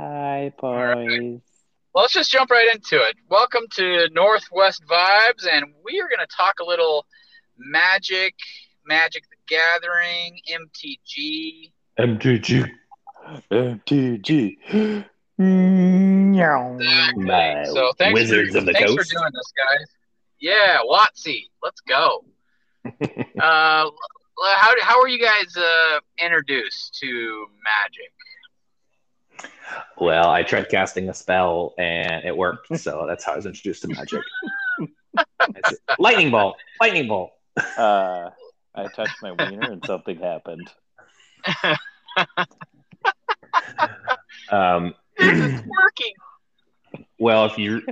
Hi, boys. Well, let's just jump right into it. Welcome to Northwest Vibes, and we are going to talk a little Magic, Magic the Gathering, MTG. MTG. MTG. Exactly. So thanks Wizards for, of the thanks Coast. for doing this, guys. Yeah, WotC, let's go. uh, how how are you guys uh, introduced to Magic? Well, I tried casting a spell and it worked, so that's how I was introduced to magic. Lightning bolt, lightning bolt. Uh, I touched my wiener and something happened. Um, it's working. well, if you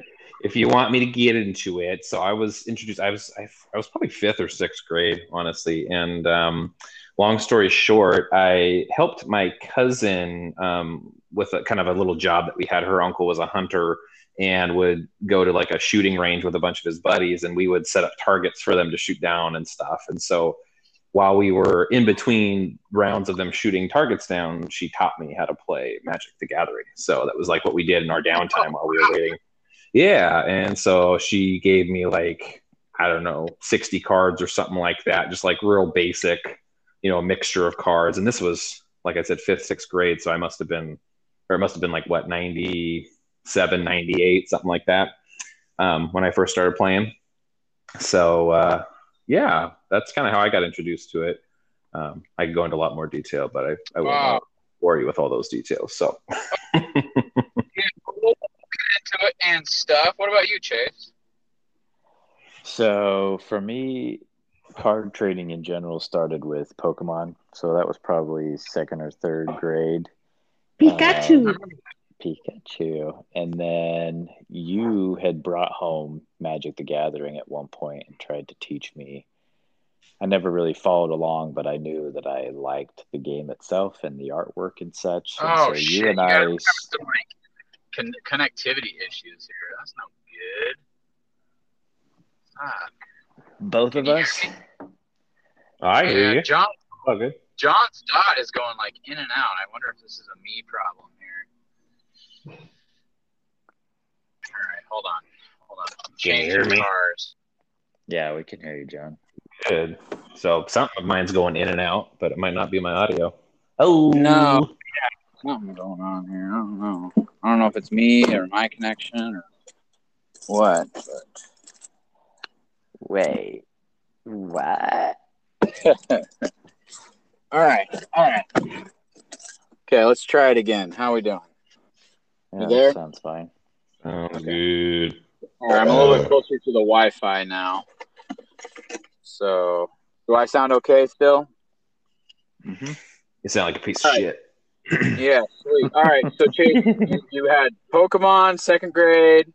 if you want me to get into it, so I was introduced. I was I, I was probably fifth or sixth grade, honestly. And um, long story short, I helped my cousin um, with a kind of a little job that we had. Her uncle was a hunter and would go to like a shooting range with a bunch of his buddies, and we would set up targets for them to shoot down and stuff. And so while we were in between rounds of them shooting targets down, she taught me how to play Magic the Gathering. So that was like what we did in our downtime while we were waiting. Yeah. And so she gave me like, I don't know, 60 cards or something like that, just like real basic, you know, a mixture of cards. And this was, like I said, fifth, sixth grade. So I must have been, or it must have been like what, 97, 98, something like that um, when I first started playing. So, uh, yeah, that's kind of how I got introduced to it. Um, I could go into a lot more detail, but I, I won't Wow. bore you with all those details. So, Yeah, cool. Get into it and stuff. What about you, Chase? So for me, card trading in general started with Pokemon. So that was probably second or third grade. Pikachu. Um, Pikachu. And then you had brought home Magic the Gathering at one point and tried to teach me. I never really followed along, but I knew that I liked the game itself and the artwork and such. And Oh so shit! you You and I, remember some like con- connectivity issues here. That's no good. Ah, both of us, oh, I hear you. John Oh, good. John's dot is going like in and out. I wonder if this is a me problem here. All right, hold on, hold on. Can you hear me? cars. yeah, we can hear you, John. Good. So something of mine's going in and out, but it might not be my audio. Oh No. Something going on here. I don't know. I don't know if it's me or my connection or what. But Wait, what? all right, all right. Okay, let's try it again. How we doing? Yeah, You there? that sounds fine. Sounds good. All right, I'm a little bit closer to the Wi-Fi now. So, do I sound okay still? Mm-hmm. You sound like a piece All of right. shit. Yeah, sweet. All right, so Chase, you, you had Pokemon second grade,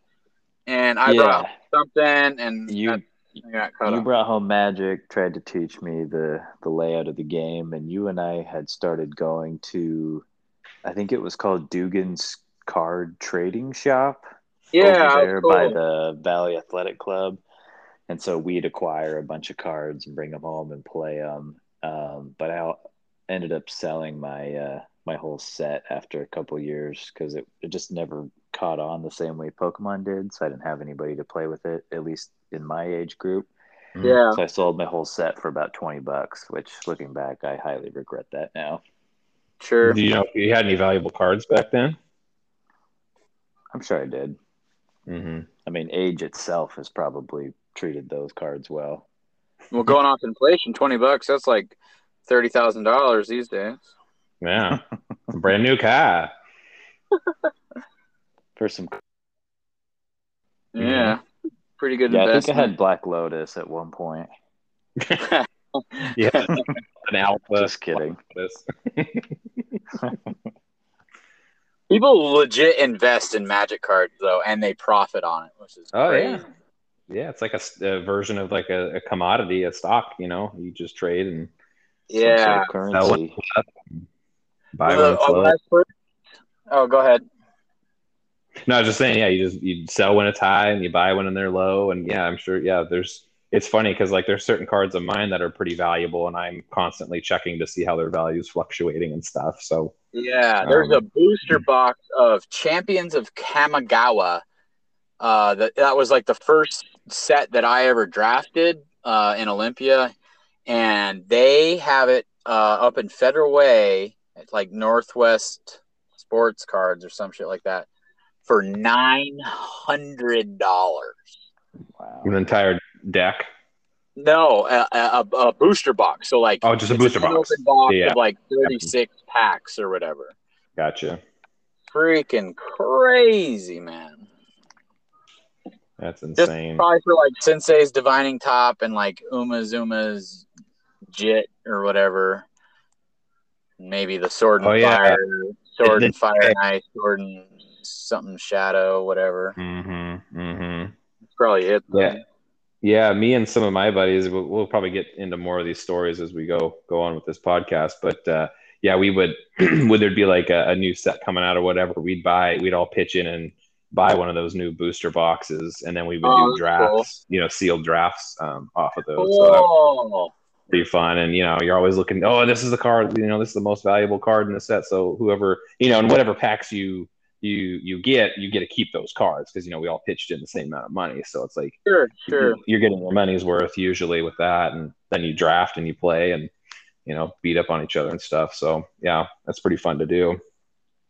and I brought something, and You that- I got cut you brought home Magic, tried to teach me the the layout of the game, and you and I had started going to, I think it was called Dugan's Card Trading Shop. yeah, over there cool. by the Valley Athletic Club, and so we'd acquire a bunch of cards and bring them home and play them. Um, but I ended up selling my uh, my whole set after a couple years because it, it just never caught on the same way Pokemon did. So I didn't have anybody to play with it, at least in my age group. yeah. So I sold my whole set for about twenty bucks, which looking back, I highly regret that now. Sure. Do you know if you had any valuable cards back then? I'm sure I did. Mm-hmm. I mean, age itself has probably treated those cards well. Well, going off inflation, twenty bucks. That's like thirty thousand dollars these days. Yeah. A brand new car. For some Yeah, pretty good Yeah, I think I had. Black Lotus at one point. Yeah. An alpha. Just kidding. People legit invest in Magic cards though, and they profit on it, which is Oh, crazy. yeah. Yeah, it's like a version of like a, a commodity, a stock. You know, you just trade and Some sort Yeah. of currency. buy when it's low. that's oh, go ahead. No, I was just saying, yeah, you just you sell when it's high and you buy when they're low, and yeah, I'm sure, yeah, there's. It's funny because like there's certain cards of mine that are pretty valuable, and I'm constantly checking to see how their value is fluctuating and stuff. So Yeah, there's Um, a booster box of Champions of Kamigawa. Uh, that that was like the first set that I ever drafted uh, in Olympia, and they have it uh, up in Federal Way, it's like Northwest Sports Cards or some shit like that, for nine hundred dollars. Wow. An entire deck. No, a, a, a booster box. So like, Oh, just a booster an box. open box Yeah. of like thirty six packs or whatever. Gotcha. Freaking crazy, man. That's insane. Just insane. probably for like Sensei's Divining Top and like Uma Zuma's Jit or whatever. Maybe the Sword and Oh, yeah. Fire, Sword and Fire and Ice, Sword and something Shadow, whatever. Mm-hmm. Mm-hmm. That's probably it. Yeah. Yeah, me and some of my buddies, we'll, we'll probably get into more of these stories as we go go on with this podcast. But uh, yeah, we would would there'd be like a, a new set coming out or whatever, we'd buy, we'd all pitch in and buy one of those new booster boxes, and then we would Oh, do drafts, you know, sealed drafts um, off of those. So Oh, pretty fun. And you know, you're always looking, oh, this is the card, you know, this is the most valuable card in the set. So whoever, you know, and whatever packs you you you get, you get to keep those cards because you know we all pitched in the same amount of money. So it's like sure, sure. you're getting your money's worth usually with that and then you draft and you play and you know beat up on each other and stuff so yeah that's pretty fun to do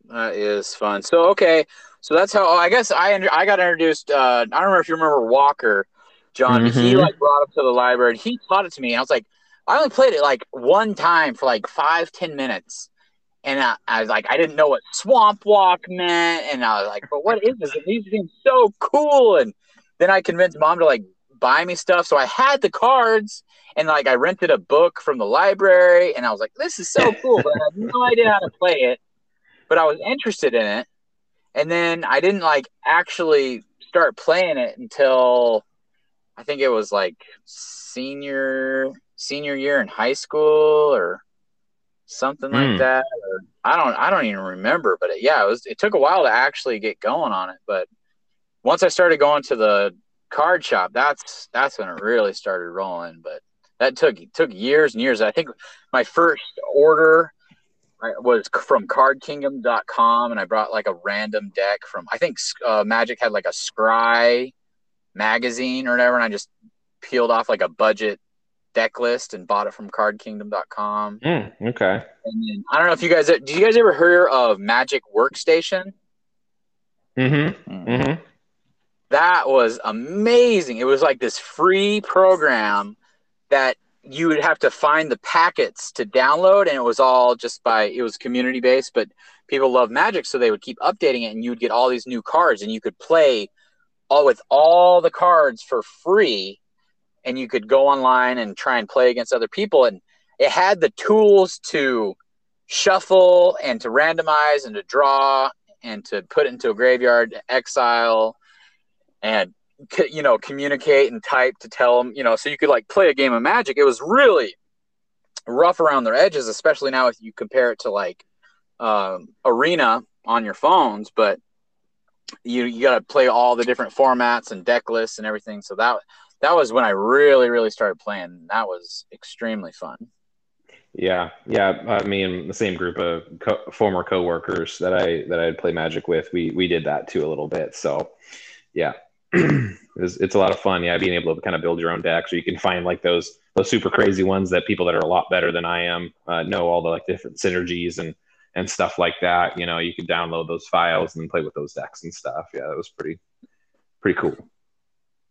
That is fun. So okay, so that's how I guess I I got introduced. Uh, I don't remember if you remember Walker, John. but He like brought it to the library. And he taught it to me. And I was like, I only played it like one time for like five ten minutes, and I, I was like, I didn't know what Swamp Walk meant, and I was like, but what is this? It these seem so cool. And then I convinced mom to like buy me stuff, so I had the cards. And like I rented a book from the library, and I was like, "This is so cool," but I had no idea how to play it but I was interested in it. And then I didn't like actually start playing it until I think it was like senior senior year in high school or something like Hmm. that. Or I don't I don't even remember, but it, yeah, it was it took a while to actually get going on it, but once I started going to the card shop, that's that's when it really started rolling, but that took took years and years. I think my first order was from cardkingdom.com and I brought like a random deck from I think uh, Magic had like a Scrye magazine or whatever and I just peeled off like a budget deck list and bought it from cardkingdom.com. Mm, okay And then I don't know if you guys did you guys ever hear of Magic Workstation? mm-hmm Mm. mm-hmm That was amazing. It was like this free program that you would have to find the packets to download and it was all just by it was community based but people love magic so they would keep updating it and you would get all these new cards and you could play all with all the cards for free and you could go online and try and play against other people. And it had the tools to shuffle and to randomize and to draw and to put into a graveyard exile and you know communicate and type to tell them you know so you could like play a game of magic. It was really rough around their edges especially now if you compare it to like um, arena on your phones but you you got to play all the different formats and deck lists and everything. So that that was when i really really started playing. That was extremely fun. Yeah yeah uh, me and the same group of co- former coworkers that i that i'd play magic with we we did that too a little bit. So yeah it's, it's a lot of fun. Yeah being able to kind of build your own deck so you can find like those those super crazy ones that people that are a lot better than i am uh, know all the like different synergies and and stuff like that. You know you could download those files and play with those decks and stuff. Yeah that was pretty pretty cool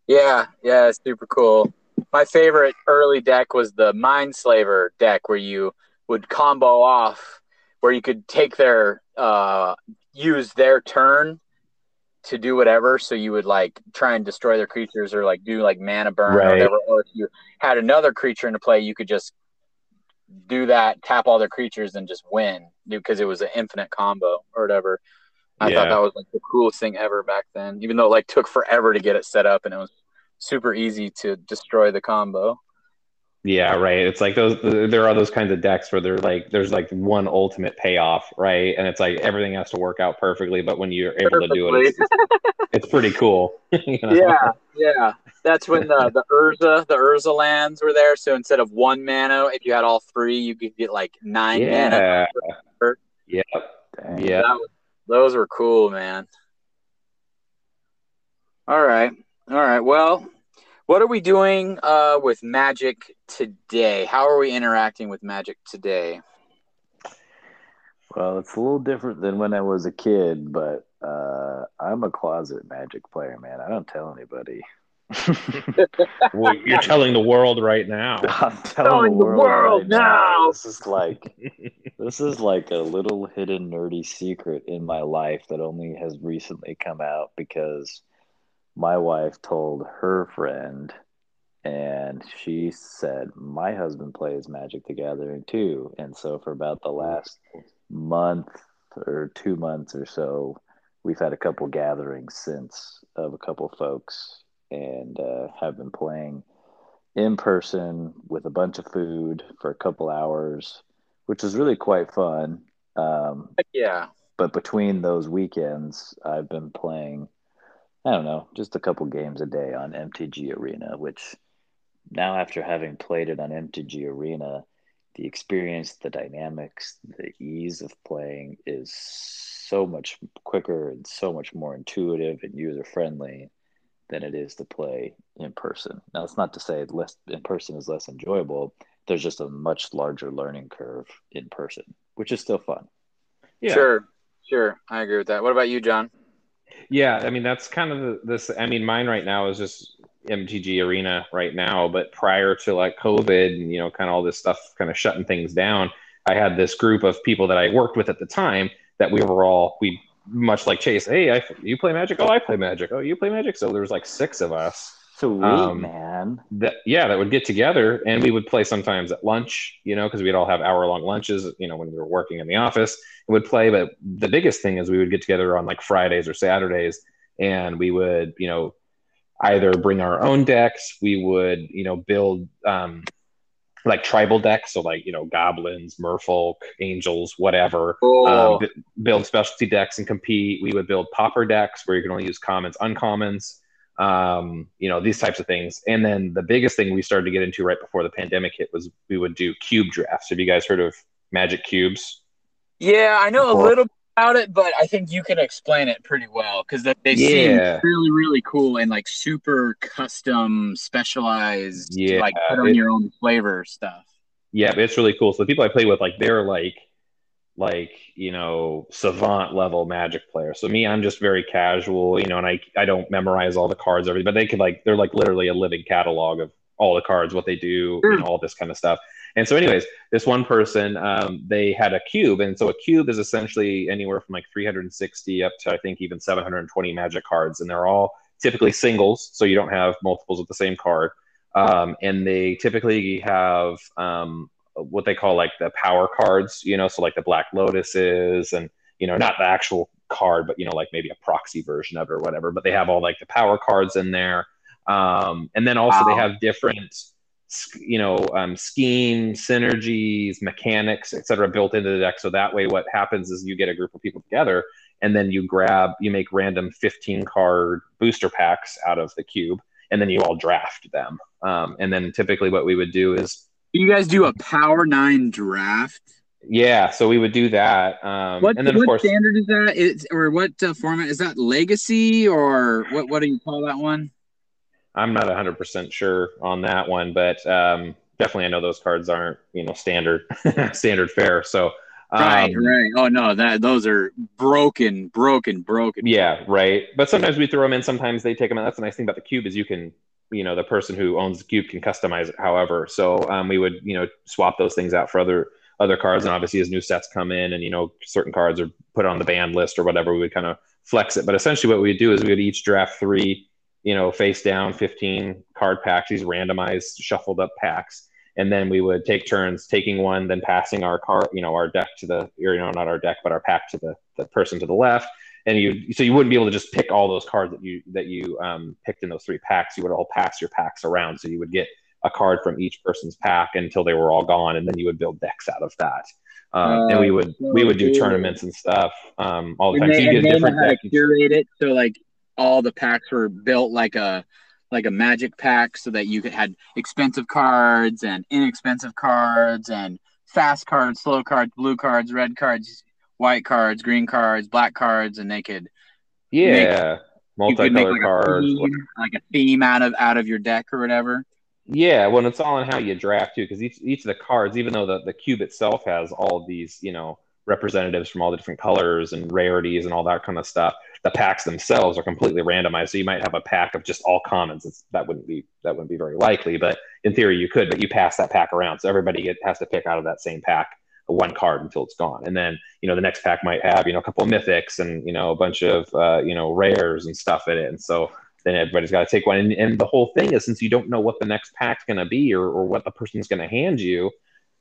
Yeah, yeah, super cool. My favorite early deck was the Mindslaver deck where you would combo off where you could take their uh use their turn to do whatever. So you would like try and destroy their creatures or like do like mana burn or whatever. Or if you had another creature into play, you could just do that, tap all their creatures and just win because it was an infinite combo or whatever. I thought that was like the coolest thing ever back then, even though it like took forever to get it set up and it was super easy to destroy the combo. Yeah, right. It's like those. There are those kinds of decks where they're like, there's like one ultimate payoff, right? And it's like everything has to work out perfectly. But when you're able to do it, it's, it's pretty cool. you know? Yeah, yeah. That's when the the Urza the Urza lands were there. So instead of one mana, if you had all three, you could get like nine mana. yeah, Yep. Dang. Yeah. That was- those were cool, man. All right. All right. Well, what are we doing uh, with Magic today? How are we interacting with Magic today? Well, it's a little different than when I was a kid, but uh, I'm a closet Magic player, man. I don't tell anybody. Well, you're telling the world right now. I'm telling Telling the the world, world right now. This is like this is like a little hidden nerdy secret in my life that only has recently come out because my wife told her friend and she said my husband plays Magic the Gathering too. And so for about the last month or two months or so, we've had a couple gatherings since of a couple folks and uh, have been playing in person with a bunch of food for a couple hours, which is really quite fun. Um, Yeah. but between those weekends, I've been playing, I don't know, just a couple games a day on MTG Arena, which now after having played it on MTG Arena, the experience, the dynamics, the ease of playing is so much quicker and so much more intuitive and user friendly than it is to play in person. Now, it's not to say less in person is less enjoyable. There's just a much larger learning curve in person, which is still fun. Yeah. Sure. Sure. I agree with that. What about you, John? Yeah, I mean that's kind of the, this. I mean, mine right now is just MTG Arena right now, but prior to like COVID and you know, kind of all this stuff, kind of shutting things down, I had this group of people that I worked with at the time that we were all we much like Chase. Hey, I, you play Magic? Oh, I play Magic. Oh, you play Magic? So there was like six of us Sweet, Um, man. that yeah that would get together and we would play sometimes at lunch you know because we'd all have hour long lunches you know when we were working in the office and would play but the biggest thing is we would get together on like fridays or saturdays and we would you know either bring our own decks we would you know build um like tribal decks so like you know goblins merfolk angels whatever Oh, um, b- build specialty decks and compete. We would build Pauper decks where you can only use commons, uncommons, um, you know, these types of things. And then the biggest thing we started to get into right before the pandemic hit was we would do cube drafts. Have you guys heard of Magic Cubes? yeah, I know a little bit about it, but I think you can explain it pretty well because they, they seem really, really cool and like super custom, specialized, Yeah, like put on it- your own flavor stuff. Yeah, it's really cool. So the people I play with, like, they're like, like you know, savant level Magic players. So me, I'm just very casual, you know, and I I don't memorize all the cards, everything. But they could like, they're like literally a living catalog of all the cards, what they do, you all this kind of stuff. And so, anyways, this one person, um, they had a cube, and so a cube is essentially anywhere from like 360 up to I think even 720 Magic cards, and they're all typically singles, so you don't have multiples of the same card. Um, and they typically have um, what they call like the power cards, you know, so like the Black Lotuses, and you know, not the actual card, but you know, like maybe a proxy version of it or whatever. But they have all like the power cards in there, um, and then also they have different, you know, um, schemes, synergies, mechanics, etc., built into the deck. So that way, what happens is you get a group of people together, and then you grab, you make random 15 card booster packs out of the cube, and then you all draft them. Um, and then typically, what we would do is You guys do a Power Nine draft. yeah, so we would do that. Um, What, and then, of what course, standard is that? Is, or what uh, format is that? Legacy or what? What do you call that one? I'm not 100% sure on that one, but um, definitely I know those cards aren't, you know, standard standard fare. So, um, right, right. Oh no, that those are broken, broken, broken. Yeah, right. But sometimes we throw them in. Sometimes they take them out. That's the nice thing about the cube is you can, you know, the person who owns the cube can customize it. However, so um, we would, you know, swap those things out for other other cards. And obviously, as new sets come in, and you know, certain cards are put on the banned list or whatever, we would kind of flex it. But essentially, what we would do is we would each draft three, you know, face down, fifteen card packs. These randomized, shuffled up packs. And then we would take turns taking one, then passing our card, you know, our deck to the, or, you know, not our deck, but our pack to the, the person to the left and you so you wouldn't be able to just pick all those cards that you that you um, picked in those three packs. You would all pass your packs around, so you would get a card from each person's pack until they were all gone, and then you would build decks out of that. Um, and we would Oh, we would do tournaments and stuff um, all the And time. So they, you and get a different deck. curate it so like all the packs were built like a like a magic pack so that you could had expensive cards and inexpensive cards and fast cards, slow cards, blue cards, red cards, white cards, green cards, black cards, and they could Yeah, make multicolored like a, cards. theme, like a theme out of out of your deck or whatever. Yeah, well, it's all in how you draft too, because each each of the cards, even though the, the cube itself has all these, you know, representatives from all the different colors and rarities and all that kind of stuff, the packs themselves are completely randomized. So you might have a pack of just all commons. It's, that wouldn't be that wouldn't be very likely, but in theory you could. But you pass that pack around, so everybody get, has to pick out of that same pack one card until it's gone. And then you know the next pack might have you know a couple of mythics and you know a bunch of uh, you know rares and stuff in it. And so then everybody's got to take one. And, and the whole thing is since you don't know what the next pack's going to be or, or what the person's going to hand you,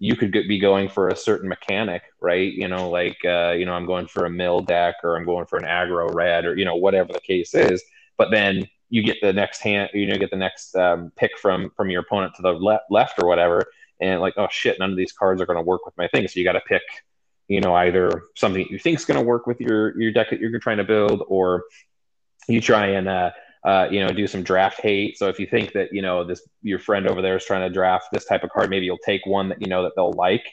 you could be going for a certain mechanic, right? You know, like uh, you know, I'm going for a mill deck or I'm going for an aggro red or you know whatever the case is. But then you get the next hand, you know, get the next um, pick from from your opponent to the le- left or whatever, and like, oh shit, none of these cards are going to work with my thing. So you got to pick, you know, either something you think is going to work with your your deck that you're trying to build, or you try and uh, uh, you know, do some draft hate. So if you think that you know this your friend over there is trying to draft this type of card, maybe you'll take one that you know that they'll like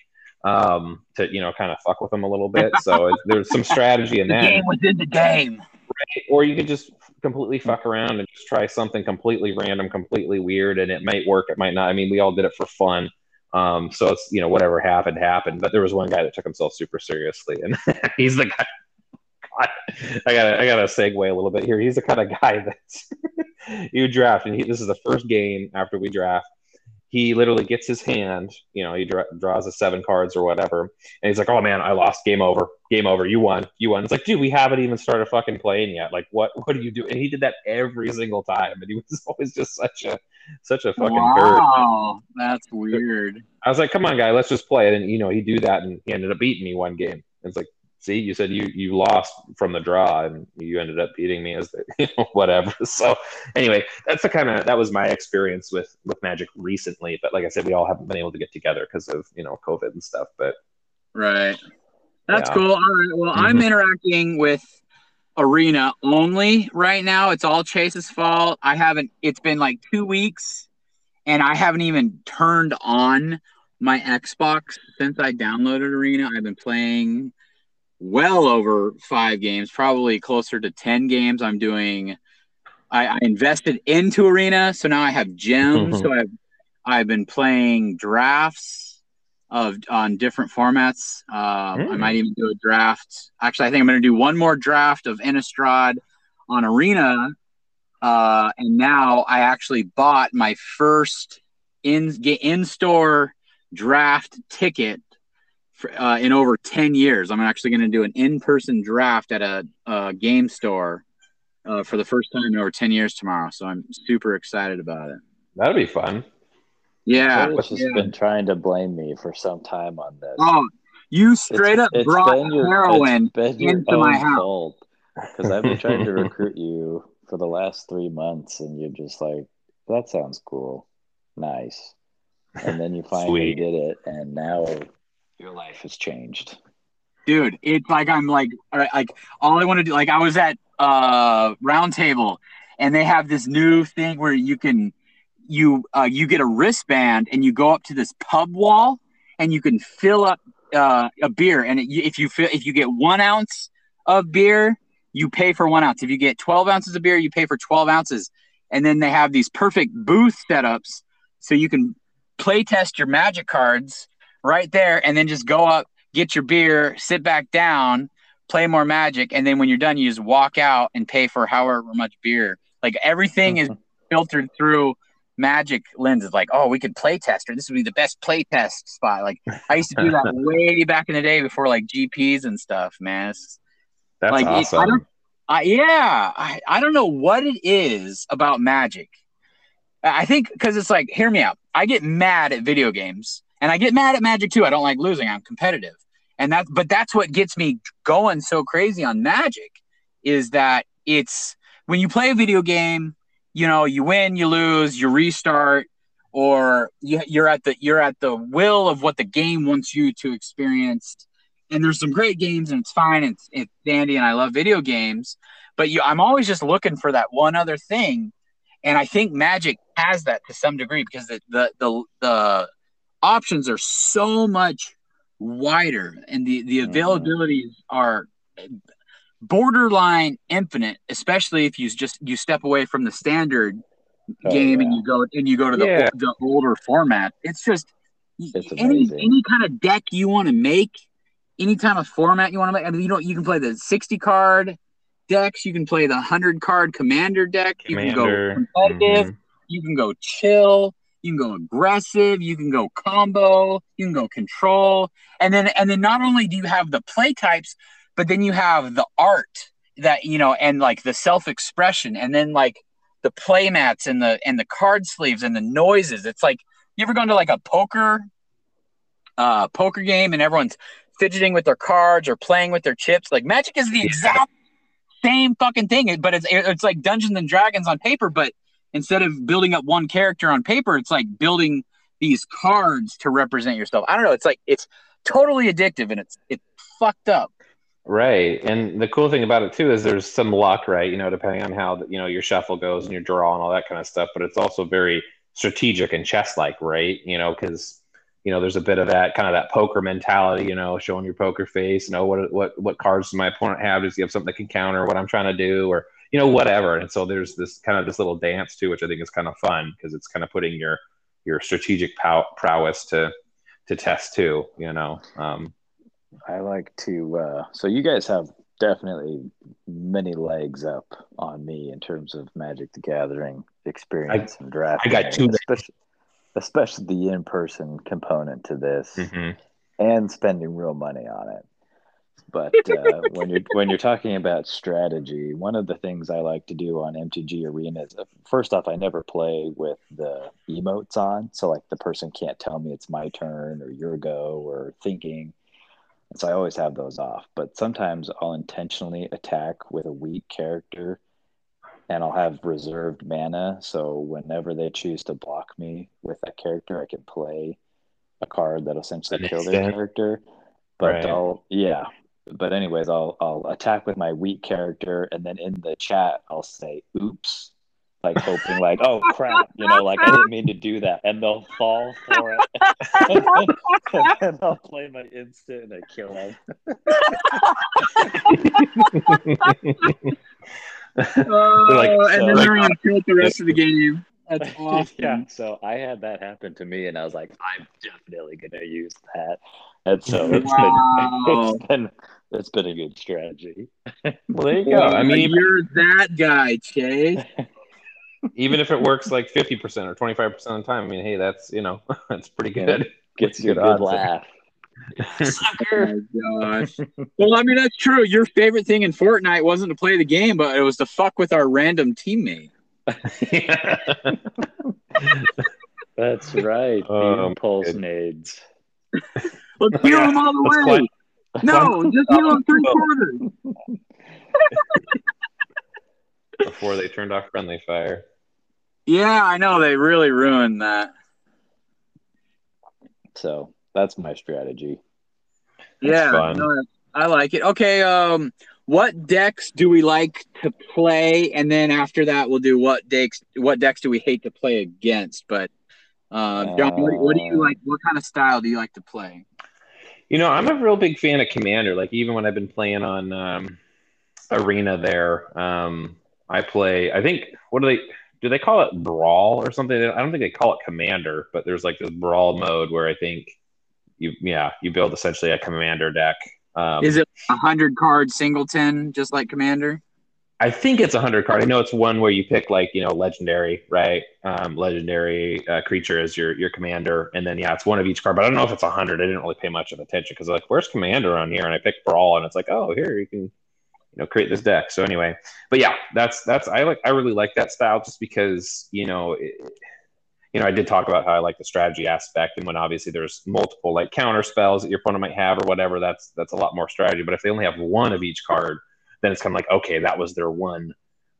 um, to you know kind of fuck with them a little bit. So it, there's some strategy in The that, game within the game. Right? or you could just completely fuck around and just try something completely random, completely weird, and it might work, it might not. I mean, we all did it for fun. Um, so it's you know whatever happened happened. But there was one guy that took himself super seriously, and he's the guy. I gotta I gotta segue a little bit here. He's the kind of guy that you draft, and he, this is the first game after we draft. He literally gets his hand, you know, he dra- draws the seven cards or whatever, and he's like, "Oh man, I lost. Game over. Game over. You won. You won." It's like, dude, we haven't even started fucking playing yet. Like, what? What do you do? And he did that every single time, and he was always just such a such a fucking bird. Wow, that's weird. I was like, "Come on, guy, let's just play." It." And you know, he do that, and he ended up beating me one game. It's like, see, you said you you lost from the draw, and you ended up beating me as the you know, whatever. So anyway, that's the kind of that was my experience with with Magic recently. But like I said, we all haven't been able to get together because of you know COVID and stuff. But Right. That's Yeah. cool. All right. Well, I'm Mhm. interacting with Arena only right now. It's all Chase's fault. I haven't, it's been like two weeks and I haven't even turned on my Xbox since I downloaded Arena. I've been playing well over five games, probably closer to 10 games. I'm doing, I, I invested into Arena. So now I have gems. so I've, I've been playing drafts of on different formats. I Mm. might even do a draft. Actually, I think I'm going to do one more draft of Innistrad on Arena. Uh, and now I actually bought my first in in store draft ticket for, uh, in over 10 years. I'm actually going to do an in person draft at a, a game store uh, for the first time in over 10 years tomorrow. So I'm super excited about it. that'll be fun. Yeah. Coach has yeah. been trying to blame me for some time on this. Oh, you straight It's- up it's brought been your- heroin been into my house. Because I've been trying to recruit you for the last three months, and you're just like, "That sounds cool, nice," and then you finally Sweet. did it, and now your life has changed. dude it's like i'm like all right, like all i want to do like i was at uh round table and they have this new thing where you can you uh you get a wristband and you go up to this pub wall and you can fill up uh a beer. And it, if you fill if you get one ounce of beer you pay for one ounce. If you get 12 ounces of beer you pay for 12 ounces. And then they have these perfect booth setups so you can play test your magic cards right there and then just go up get your beer, sit back down, play more magic, and then when you're done, you just walk out and pay for however much beer. Like everything is mm-hmm. filtered through magic lenses. Like, oh, we could play test, or this would be the best play test spot. Like I used to do that way back in the day before like GPs and stuff, man. It's, That's like it- I awesome. don't, I, yeah, I, I don't know what it is about magic. I think because it's like, hear me out. I get mad at video games, and I get mad at Magic too. I don't like losing. I'm competitive, and that. But that's what gets me going so crazy on Magic, is that it's when you play a video game, you know, you win, you lose, you restart, or you, you're at the you're at the will of what the game wants you to experience. And there's some great games, and it's fine, and it's, it's dandy, and I love video games. But you, I'm always just looking for that one other thing, and I think Magic has that to some degree because the the the, the options are so much wider, and the the Mhm. availabilities are borderline infinite. Especially if you just you step away from the standard Oh, game and you go and you go to the Yeah. the older format. It's just It's any amazing. any kind of deck you want to make, any kind of format you want to make. I mean, you know, you can play the sixty card decks. You can play the hundred card commander deck. You can go competitive. mhm. You can go chill. You can go aggressive. You can go combo. You can go control. And then and then not only do you have the play types, but then you have the art that you know and like the self expression and then like the play mats and the and the card sleeves and the noises. It's like you ever gone to like a poker uh poker game and everyone's fidgeting with their cards or playing with their chips. Like Magic is the exact same fucking thing, but it's it's like Dungeons and Dragons on paper, but instead of building up one character on paper, it's like building these cards to represent yourself. I don't know. It's like it's totally addictive and it's it's fucked up. Right, and the cool thing about it too is there's some luck, right? You know, depending on how you know your shuffle goes and your draw and all that kind of stuff. But it's also very strategic and chess-like, right? You know, because you know there's a bit of that kind of that poker mentality. You know, showing your poker face. You know, what what what cards does my opponent have? Does he have something that can counter what I'm trying to do, or you know, whatever? And so there's this kind of this little dance too, which I think is kind of fun because it's kind of putting your your strategic pow- prowess to to test too. You know. Um, I like to. Uh, so you guys have definitely many legs up on me in terms of Magic the Gathering experience and drafting. I got two especially, especially the in-person component to this, mhm. and spending real money on it. But uh, when you're when you're talking about strategy, one of the things I like to do on MTG Arena is uh, first off, I never play with the emotes on, so like the person can't tell me it's my turn or your go or thinking. And so I always have those off. But sometimes I'll intentionally attack with a weak character and I'll have reserved mana. So whenever they choose to block me with that character, I can play a card that'll essentially An kill their instant. character. But Right. I'll yeah. But anyways, I'll I'll attack with my weak character and then in the chat I'll say oops. Like hoping like, oh crap, you know, like I didn't mean to do that. And they'll fall for it. and then I'll play my instant and I kill them. Oh, like- and then so- they're gonna kill the rest of the game. That's awesome. yeah. So I had that happen to me, and I was like, I'm definitely gonna use that. And so it's Wow. been it's been it's been a good strategy. Well, there you go. I mean, you're that guy, Chase. even if it works like 50% or 25% of the time, I mean, hey, that's, you know, that's pretty good. Gets you a Good good odds. laugh. Oh my gosh. Well, I mean that's true. Your favorite thing in Fortnite wasn't to play the game, but it was to fuck with our random teammate. That's right. The Um, impulse good. nades. Let's heal him all the way. climb- No, just heal him three quarters. Before they turned off friendly fire. Yeah, I know they really ruined that. So that's my strategy. yeah, fun. no, I like it. Okay, um, what decks do we like to play, and then after that, we'll do what decks. What decks do we hate to play against? But, uh, John, what, what do you Uh, like? What kind of style do you like to play? You know, I'm a real big fan of Commander. Like, even when I've been playing on um, Arena there, um, I play, I think, what do they, do they call it Brawl or something? I don't think they call it Commander, but there's like this Brawl mode where I think you, yeah, you build essentially a Commander deck. Um, Is it a hundred card singleton, just like Commander? I think it's a hundred card. I know it's one where you pick like you know legendary, right? Um, legendary uh, creature as your your commander, and then yeah, it's one of each card. But I don't know if it's a hundred. I didn't really pay much of attention because like, where's commander on here? And I picked brawl, and it's like, oh, here you can you know create this deck. So anyway, but yeah, that's that's I like I really like that style just because you know. It, you know, I did talk about how I like the strategy aspect, and when obviously there's multiple like counter spells that your opponent might have or whatever, that's that's a lot more strategy. But if they only have one of each card, then it's kind of like okay that was their one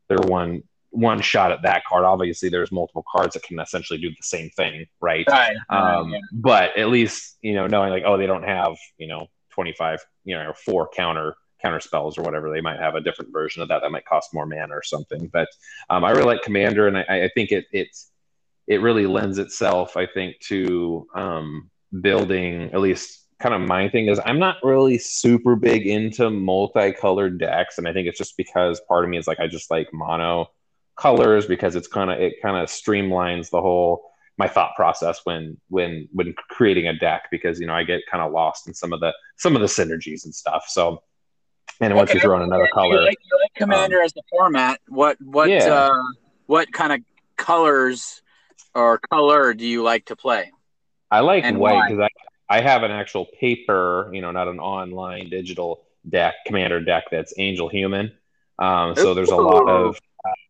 their one one shot at that card obviously there's multiple cards that can essentially do the same thing right Right. um, but at least you know knowing like oh they don't have you know 25 you know or four counter counter spells or whatever they might have a different version of that that might cost more mana or something but um, i really like commander and i, I think it it's it really lends itself i think to um, building at least kind of my thing is I'm not really super big into multicolored decks, and I think it's just because part of me is like I just like mono colors because it's kind of it kind of streamlines the whole my thought process when when when creating a deck because you know I get kind of lost in some of the some of the synergies and stuff. So and once you throw in another color, You like, you like Commander as the format. What what Yeah. uh, what kind of colors or color do you like to play? I like And white because I, I have an actual paper, you know, not an online digital deck, commander deck that's Angel Human. Um, so there's a lot of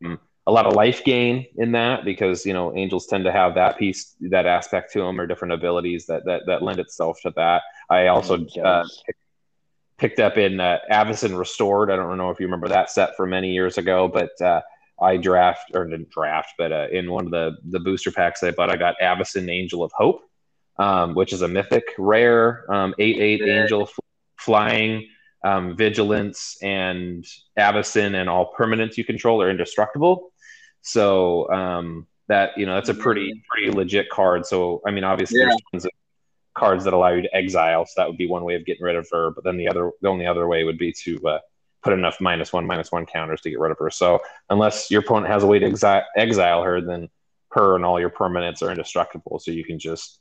um, a lot of life gain in that because you know angels tend to have that piece, that aspect to them, or different abilities that that that lend itself to that. I also uh, picked up in uh, Avacyn Restored. I don't know if you remember that set from many years ago, but uh, I draft or didn't draft, but uh, in one of the the booster packs I bought, I got Avacyn Angel of Hope, um, which is a mythic rare um, eight eight Yeah. angel f- flying. Um, vigilance and Avacyn and all permanents you control are indestructible. So um, that you know that's a pretty pretty legit card. So I mean, obviously there's tons of cards that allow you to exile. So that would be one way of getting rid of her. But then the other, the only other way would be to uh, put enough minus one, minus one counters to get rid of her. So unless your opponent has a way to exi- exile her, then her and all your permanents are indestructible. So you can just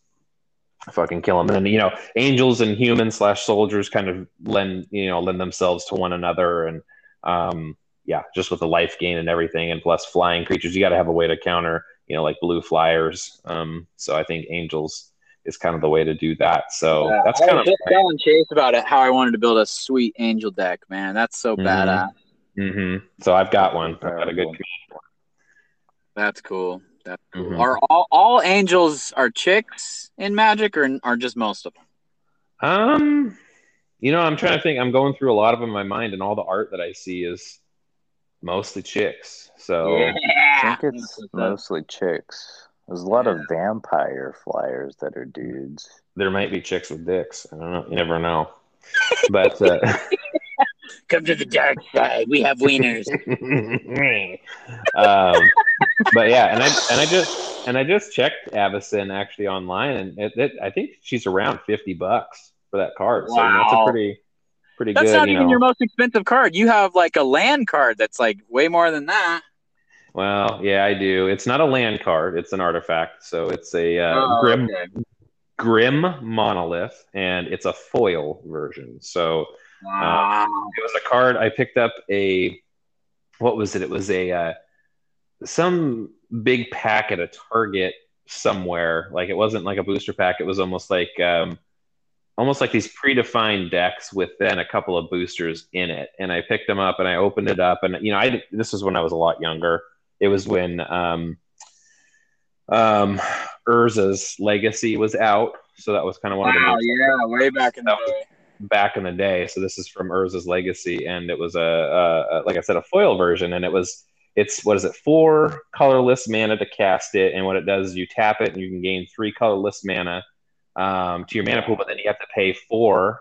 fucking kill them. And you know, angels and humans slash soldiers kind of lend you know lend themselves to one another, and um, yeah, just with the life gain and everything, and plus flying creatures, you got to have a way to counter you know like blue flyers. Um, so I think angels is kind of the way to do that. So Yeah, that's I kind was of just telling Chase about it. How I wanted to build a sweet angel deck, man. That's so Mhm. badass. hmm So I've got one. I've got a good. Powerful. That's cool. That's cool. Mhm. Are all, all angels are chicks in Magic, or are just most of them? Um, you know, I'm trying to think. I'm going through a lot of them in my mind, and all the art that I see is mostly chicks. So I think it's mostly chicks. There's a lot of vampire flyers that are dudes. there might be chicks with dicks. I don't know. You never know. But uh, Come to the dark side. We have wieners. um, but yeah, and I and I just and I just checked Avacyn actually online, and it, it, I think she's around fifty bucks for that card. So you know, that's a pretty pretty That's good. not you even know. your most expensive card. You have like a land card that's like way more than that. Well, yeah, I do. It's not a land card; it's an artifact. So it's a uh, Oh, grim okay. grim monolith, and it's a foil version. So Wow. it was a card I picked up a what was it? It was a uh, some big pack at a Target somewhere. Like it wasn't like a booster pack. It was almost like um, almost like these predefined decks with then a couple of boosters in it. And I picked them up and I opened it up and you know I this was when I was a lot younger. It was when um, um, Urza's Legacy was out. So that was kind of one of the Wow, yeah, way back in the day. back in the day. So this is from Urza's Legacy, and it was a, a, a like I said, a foil version, and it was it's what is it four colorless mana to cast it, and what it does is you tap it, and you can gain three colorless mana um, to your mana pool, but then you have to pay four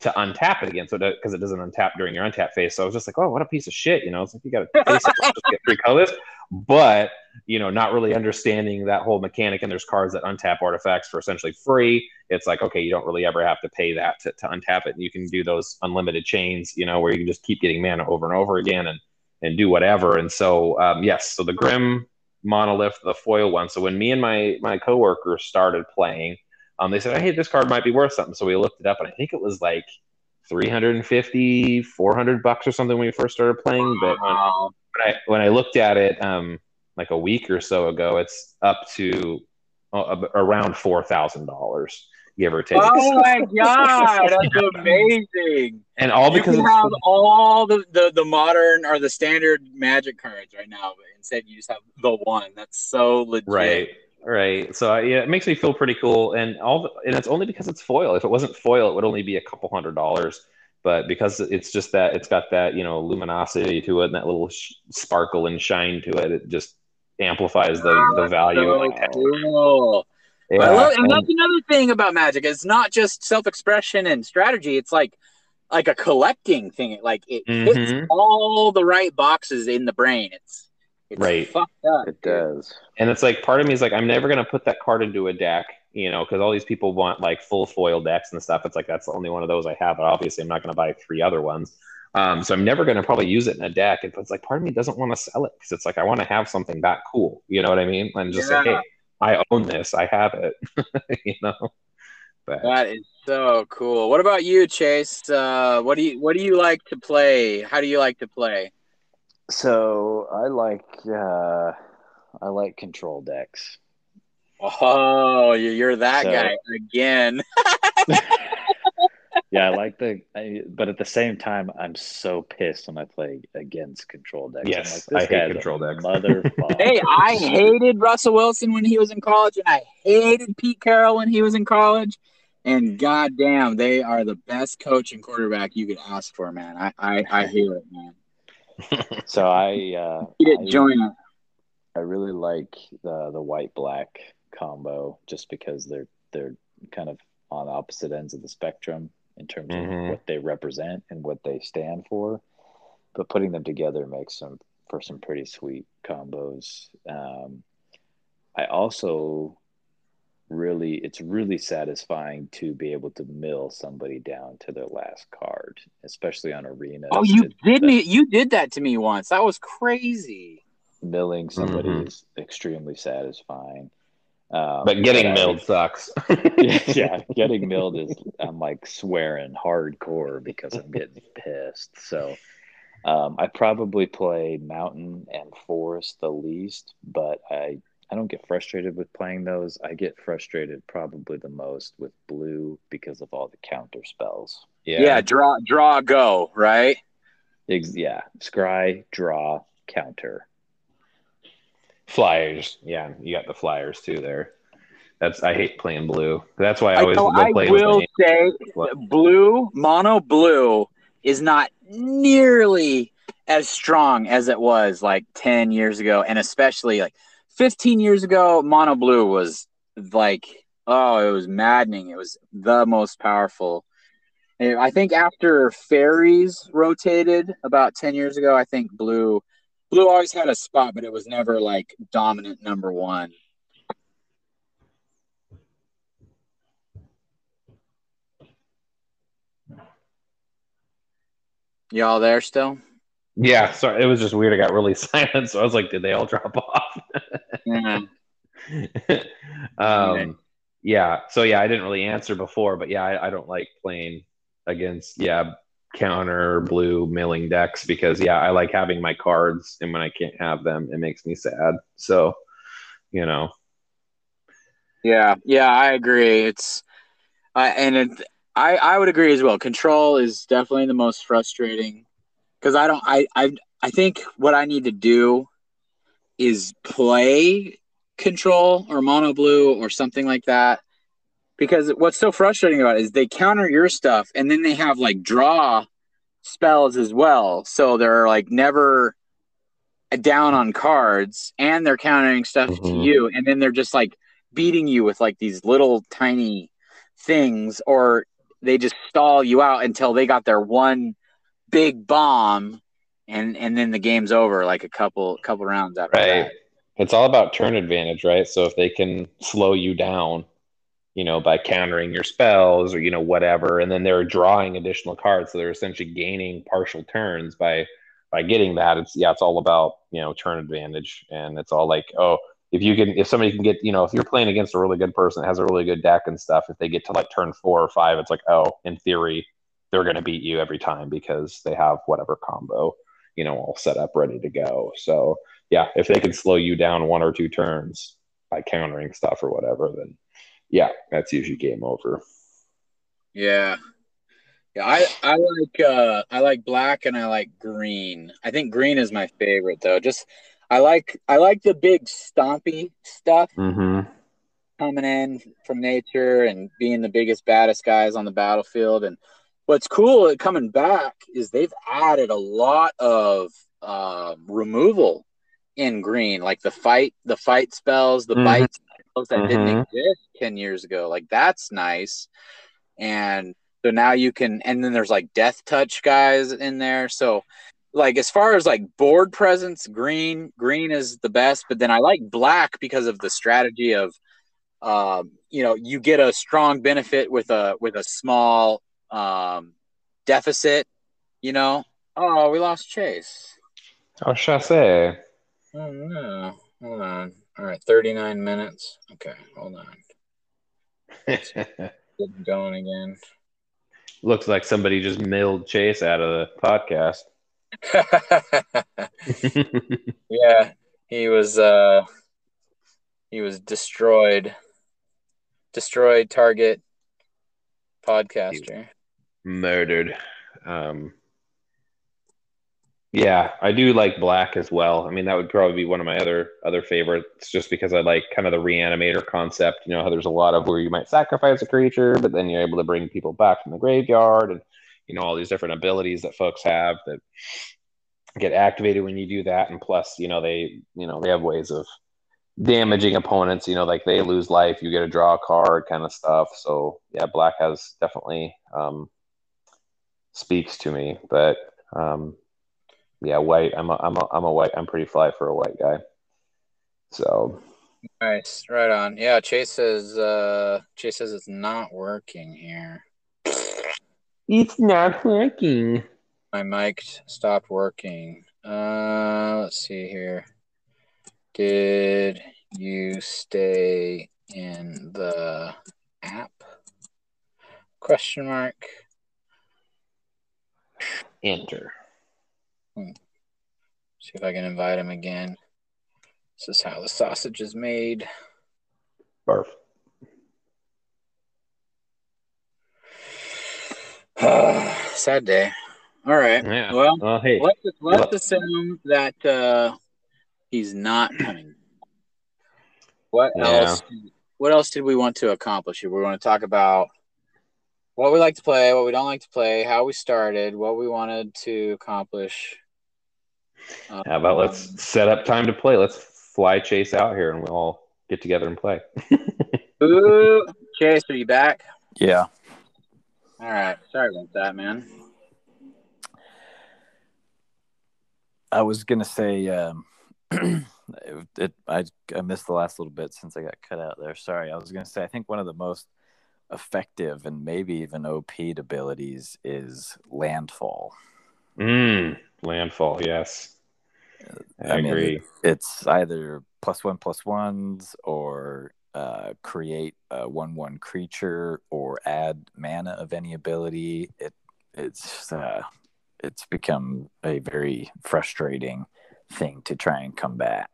to untap it again, so because it doesn't untap during your untap phase. So I was just like, oh, what a piece of shit, you know? It's like you got to pay something just to get three colors, but you know, not really understanding that whole mechanic. And there's cards that untap artifacts for essentially free. It's like, okay, you don't really ever have to pay that to, to untap it. And you can do those unlimited chains, you know, where you can just keep getting mana over and over again and, and do whatever. And so, um, yes, so the Grim monolith, the foil one. So when me and my, my coworkers started playing, um, they said, hey, this card might be worth something. So we looked it up and I think it was like 350, 400 bucks or something when we first started playing. But when, when I when I looked at it um like a week or so ago, it's up to uh, around four thousand dollars, give or take. Oh my god, that's amazing! and all because it's- have all the, the, the modern or the standard magic cards right now, but instead you just have the one. That's so legit. right, right. So yeah, it makes me feel pretty cool, and all the, and it's only because it's foil. If it wasn't foil, it would only be a couple hundred dollars. But because it's just that it's got that you know luminosity to it and that little sh- sparkle and shine to it, it just amplifies the the value. Of cool. Yeah, love, and and- that's another thing about magic. It's not just self-expression and strategy. It's like like a collecting thing. Like it hits Mhm. all the right boxes in the brain. It's it's Right. fucked up. It does. And it's like part of me is like, I'm never gonna put that card into a deck. you know, because all these people want like full foil decks and stuff. It's like that's the only one of those I have. But obviously, I'm not going to buy three other ones. Um, so I'm never going to probably use it in a deck. And it's like part of me doesn't want to sell it because it's like I want to have something that cool. You know what I mean? And just Yeah. say, hey, I own this. I have it. you know. But That is so cool. What about you, Chase? Uh, what do you what do you like to play? How do you like to play? So I like uh, I like control decks. Oh, you- you're that So- guy again. yeah, I like the, I, but at the same time, I'm so pissed when I play against control decks. I'm Yes, like, I hate control decks. Motherfucker. Hey, I hated Russell Wilson when he was in college, and I hated Pete Carroll when he was in college. And goddamn, they are the best coach and quarterback you could ask for, man. I I, I hear it, man. So I, uh, He didn't I, join it. I really like the the white black combo just because they're they're kind of on opposite ends of the spectrum in terms Mhm. of what they represent and what they stand for. But putting them together makes some for some pretty sweet combos. Um, I also really it's really satisfying to be able to mill somebody down to their last card, especially on arena. Oh, you It- did me. You did that to me once. That was crazy. milling somebody Mhm. is extremely satisfying. Um, but getting I- milled sucks. yeah, getting milled is I'm like swearing hardcore because I'm getting pissed. So um, I probably play mountain and forest the least, but I I don't get frustrated with playing those. I get frustrated probably the most with blue because of all the counter spells. Yeah, draw, draw, go. Right. Ex- yeah, scry, draw, counter. Flyers. Yeah, you got the flyers too there. That's I hate playing blue. That's why I I, always know, love I will say, What? blue mono blue is not nearly as strong as it was like 10 years ago and especially like 15 years ago mono blue was like oh it was maddening it was the most powerful And i think after Faeries rotated about 10 years ago i think blue blue always had a spot but it was never like dominant number one y'all there still Yeah, sorry, it was just weird. I got really silent, so I was like, did they all drop off? yeah um, yeah. So yeah, I didn't really answer before, but yeah, I, I don't like playing against yeah counter blue milling decks because yeah, I like having my cards, and when I can't have them, it makes me sad. So, you know, Yeah, yeah, I agree. It's, uh, and it, I I would agree as well. Control is definitely the most frustrating because I don't I I I think what I need to do is play control or mono blue or something like that because what's so frustrating about it is they counter your stuff and then they have like draw spells as well so they're like never down on cards and they're countering stuff to Mhm. you and then they're just like beating you with like these little tiny things or they just stall you out until they got their one big bomb and and then the game's over like a couple couple rounds after right? that. It's all about turn advantage, right? So if they can slow you down, you know, by countering your spells or you know whatever, and then they're drawing additional cards, so they're essentially gaining partial turns by by getting that. It's yeah, it's all about you know turn advantage, and it's all like oh. If you can, if somebody can get, you know, if you're playing against a really good person that has a really good deck and stuff, if they get to like turn four or five, it's like, oh, in theory, they're going to beat you every time because they have whatever combo, you know, all set up ready to go. So, yeah, if they can slow you down one or two turns by countering stuff or whatever, then yeah, that's usually game over. Yeah. Yeah, I, I like uh I like black and I like green. I think green is my favorite though. Just I like I like the big stompy stuff Mm-hmm. coming in from nature and being the biggest baddest guys on the battlefield and what's cool coming back is they've added a lot of uh, removal in green like the fight the fight spells the Mhm. bite spells that didn't Mhm. exist 10 years ago like that's nice and so now you can and then there's like death touch guys in there so like as far as like board presence green green is the best but then i like black because of the strategy of um, you know, you get a strong benefit with a with a small um, deficit. You know. Oh, we lost Chase. Oh, Chase. Oh no. Hold on. All right, 39 minutes. Okay, hold on. Getting going again. Looks like somebody just milled Chase out of the podcast. yeah, he was uh he was destroyed. Destroyed target podcaster. Murdered. Um, yeah, I do like black as well. I mean, that would probably be one of my other other favorites, just because I like kind of the reanimator concept. You know, how there's a lot of where you might sacrifice a creature, but then you're able to bring people back from the graveyard, and you know all these different abilities that folks have that get activated when you do that. And plus, you know, they you know they have ways of damaging opponents. You know, like they lose life, you get to draw a card, kind of stuff. So yeah, black has definitely um, speaks to me, but. Um, yeah, white. I'm a, I'm a, I'm a white. I'm pretty fly for a white guy. So nice, right on. Yeah, Chase says uh, Chase says it's not working here. It's not working. My mic stopped working. Uh, let's see here. Did you stay in the app? Question mark. Enter. Hmm. See if I can invite him again. This is how the sausage is made. Barf. Sad day. All right. Yeah. Well, well hey. let's, let's assume that uh, he's not coming. What Yeah. else? What else did we want to accomplish here? We want to talk about what we like to play, what we don't like to play, how we started, what we wanted to accomplish. How about let's set up time to play? Let's fly Chase out here and we'll all get together and play. Ooh, Chase, are you back? Yeah. All right. Sorry about that, man. I was gonna say um, it, it, I I missed the last little bit since I got cut out there. Sorry. I was gonna say I think one of the most effective and maybe even OP'd abilities is landfall. mm, landfall, yes. I, I mean, agree. It's either plus one plus ones or uh, create a one one creature or add mana of any ability. It it's uh, it's become a very frustrating thing to try and combat.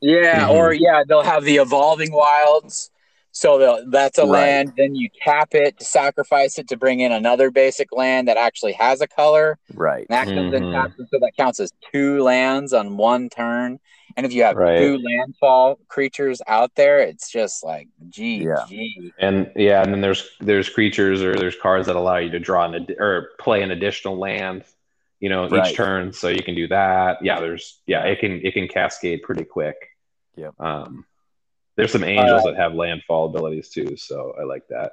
Yeah, Mhm. or yeah, they'll have the evolving wilds. So they'll- that's a Right. land. Then you tap it to sacrifice it to bring in another basic land that actually has a color. Right. And that comes in tapped, so that counts as two lands on one turn. And if you have Right. two landfall creatures out there, it's just like gee, Yeah. gee. And yeah, and then there's there's creatures or there's cards that allow you to draw an ad- or play an additional land, you know, Right. each turn. So you can do that. Yeah, there's yeah, it can it can cascade pretty quick. Yep. Um, there's some angels that have landfall abilities too, so I like that.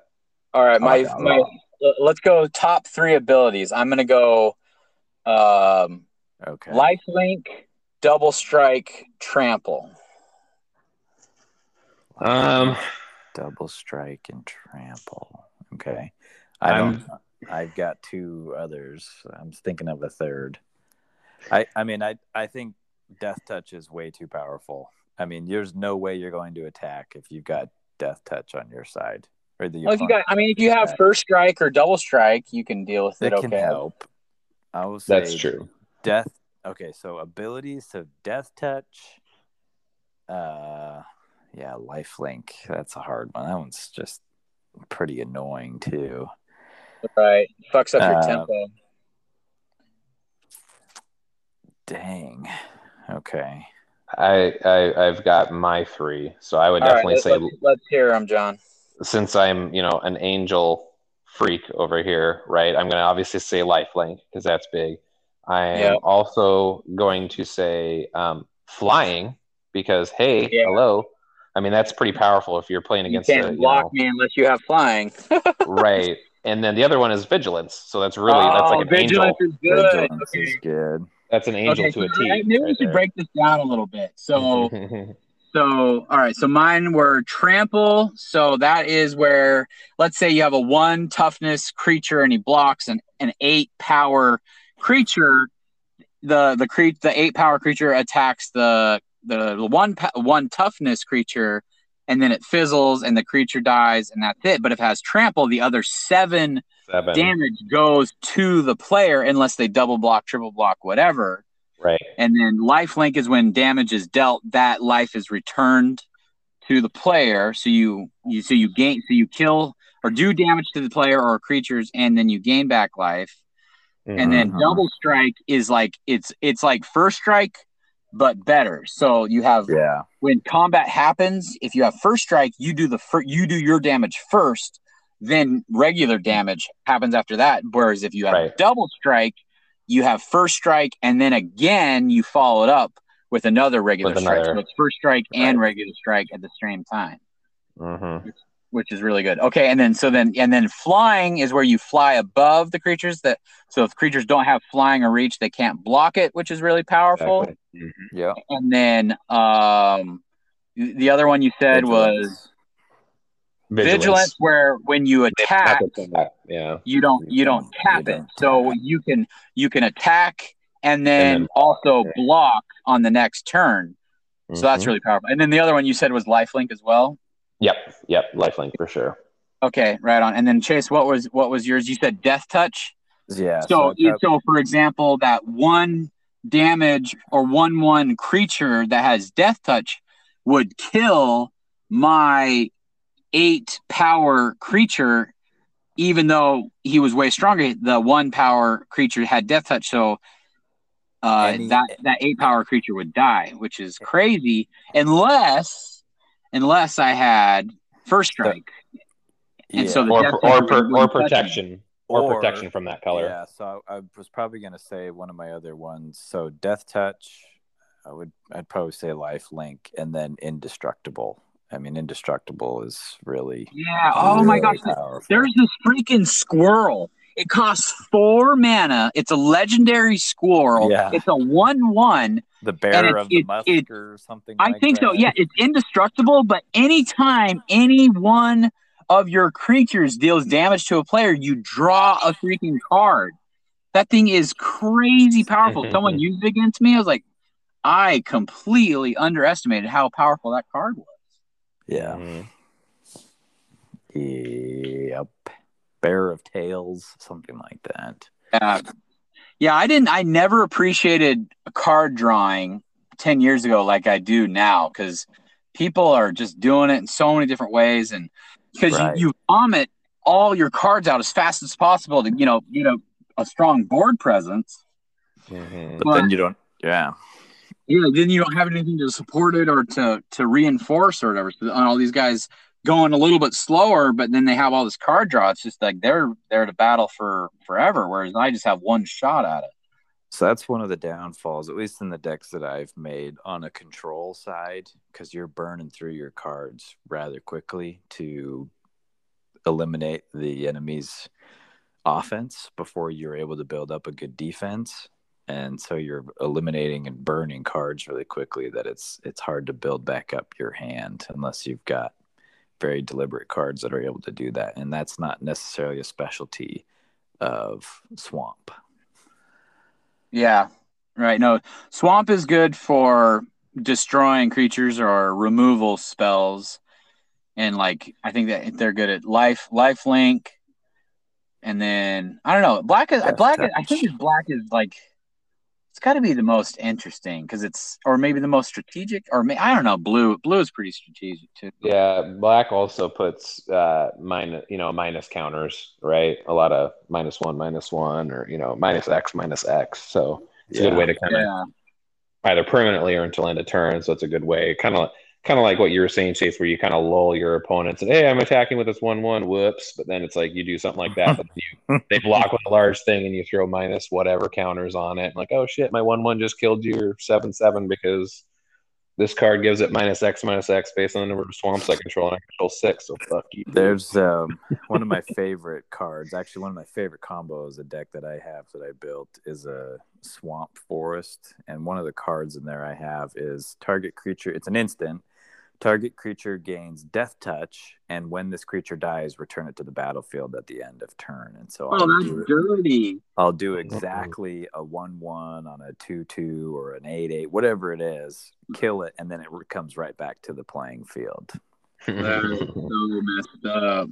All right, my like that a my. Let's go top three abilities. I'm gonna go. Um, Okay. Life link, double strike, trample. Um, double strike and trample. Okay. I don't I've got two others. I'm thinking of a third. I I mean I I think death touch is way too powerful. I mean, there's no way you're going to attack if you've got death touch on your side. Or the Well, if you got, I mean, if you have Okay. first strike or double strike, you can deal with it. it can okay. help. I will say that's true. death okay so abilities so death touch uh yeah life link that's a hard one that one's just pretty annoying too Right. Fucks up your Uh, tempo. dang okay I, I I've got my three, so I would All right, definitely let's, say let's, let's hear them, John. since I'm you know an angel freak over here, right? I'm going to obviously say lifelink because that's big. I am Yeah. also going to say um, flying because hey, Yeah. hello. I mean that's pretty powerful if you're playing against. You can't a, you block know, me unless you have flying. right. And then the other one is vigilance, so that's really that's like an Oh, vigilance angel. is good. vigilance Okay. is good That's an angel Okay, to a T. Maybe we should there. break this down a little bit. So So, all right. So mine were trample. So that is where, let's say you have a one toughness creature and he blocks an, an eight power creature. The the cre- the eight power creature attacks the the, the one one toughness creature, and then it fizzles and the creature dies and that's it. But if it has trample, the other seven, Seven. damage goes to the player unless they double block, triple block, whatever. Right. And then life link is when damage is dealt, that life is returned to the player. So you you so you gain so you kill or do damage to the player or creatures, and then you gain back life. And then Mhm. double strike is like it's it's like first strike, but better. So you have Yeah. when combat happens, if you have first strike, you do the fir- you do your damage first, then regular damage happens after that. Whereas if you have Right. double strike, you have first strike and then again you follow it up with another regular With strike. another- So it's first strike and regular strike at the same time, Mm-hmm. which is really good. Okay, and then so then and then flying is where you fly above the creatures that so if creatures don't have flying or reach, they can't block it, which is really powerful. Exactly. Mhm. Yeah. And then um the other one you said was vigilance. where when you attack Attack attack, Yeah. you don't you don't You tap don't it so you can you can attack and then, And then- also block on the next turn so that's Mhm. really powerful and then the other one you said was lifelink as well Yep. Yep. Lifelink for sure. okay right on and then chase what was what was yours you said death touch Yeah. so I so for example that one damage or one one creature that has death touch would kill my eight power creature even though he was way stronger the one power creature had death touch so uh, he- that that eight power creature would die which is crazy unless unless i had first strike and so the Or death or per, or protection. Or, Or- protection from that color. Yeah, so I, I was probably gonna say one of my other ones. So Death Touch, I would I'd probably say Life Link, and then Indestructible. I mean, Indestructible is really yeah oh my really gosh powerful. There's this freaking squirrel. It costs four mana. It's a legendary squirrel. Yeah. It's a one-one. the and Bearer it's- of the it- Musk it- or something. I like think so. Yeah, it's indestructible. But anytime any one of your creatures deals damage to a player, you draw a freaking card. That thing is crazy powerful. Someone used it against me. I was like, I completely underestimated how powerful that card was. Yeah. Mhm. Yep. Bearer of Tails, something like that. Uh, yeah, I didn't. I never appreciated card drawing ten years ago like I do now because people are just doing it in so many different ways, and because Right. you, you vomit all your cards out as fast as possible to you know you know a strong board presence. Mhm. But Well- then you don't. Yeah. Yeah, then you don't have anything to support it or to to reinforce or whatever. So uh, all these guys going a little bit slower, but then they have all this card draw. It's just like they're there to battle for forever, whereas I just have one shot at it. So that's one of the downfalls, at least in the decks that I've made on a control side, because you're burning through your cards rather quickly to eliminate the enemy's offense before you're able to build up a good defense. And so you're eliminating and burning cards really quickly that it's it's hard to build back up your hand unless you've got very deliberate cards that are able to do that. And that's not necessarily a specialty of swamp. Yeah, right. No, swamp is good for destroying creatures or removal spells, and like I think that they're good at life, life link, and then I don't know. Black is Death black. Is, I think black is like it's got to be the most interesting because it's or maybe the most strategic or may, I don't know. Blue, blue is pretty strategic too. Yeah, black also puts uh minus you know minus counters, right? A lot of minus one, minus one, or you know minus X, minus X. So it's a good way to kind of Yeah, either permanently or until end of turn. So it's a good way, kind of kind of like what you were saying, Chase, where you kind of lull your opponents and hey, I'm attacking with this one one, whoops. But then it's like you do something like that, but you they block with a large thing and you throw minus whatever counters on it. Like oh shit, my one one just killed your seven seven because this card gives it minus X minus X based on the number of swamps I control, and I control six. So fuck you. There's um, one of my favorite cards. Actually, one of my favorite combos, a deck that I have that I built is a swamp forest, and one of the cards in there I have is target creature. It's an instant. Target creature gains death touch, and when this creature dies, return it to the battlefield at the end of turn. And so Oh, I'll, that's do, dirty. I'll do oh. exactly a 1 1 on a 2 2 or an 8 8, whatever it is, kill it, and then it comes right back to the playing field. That is so messed up.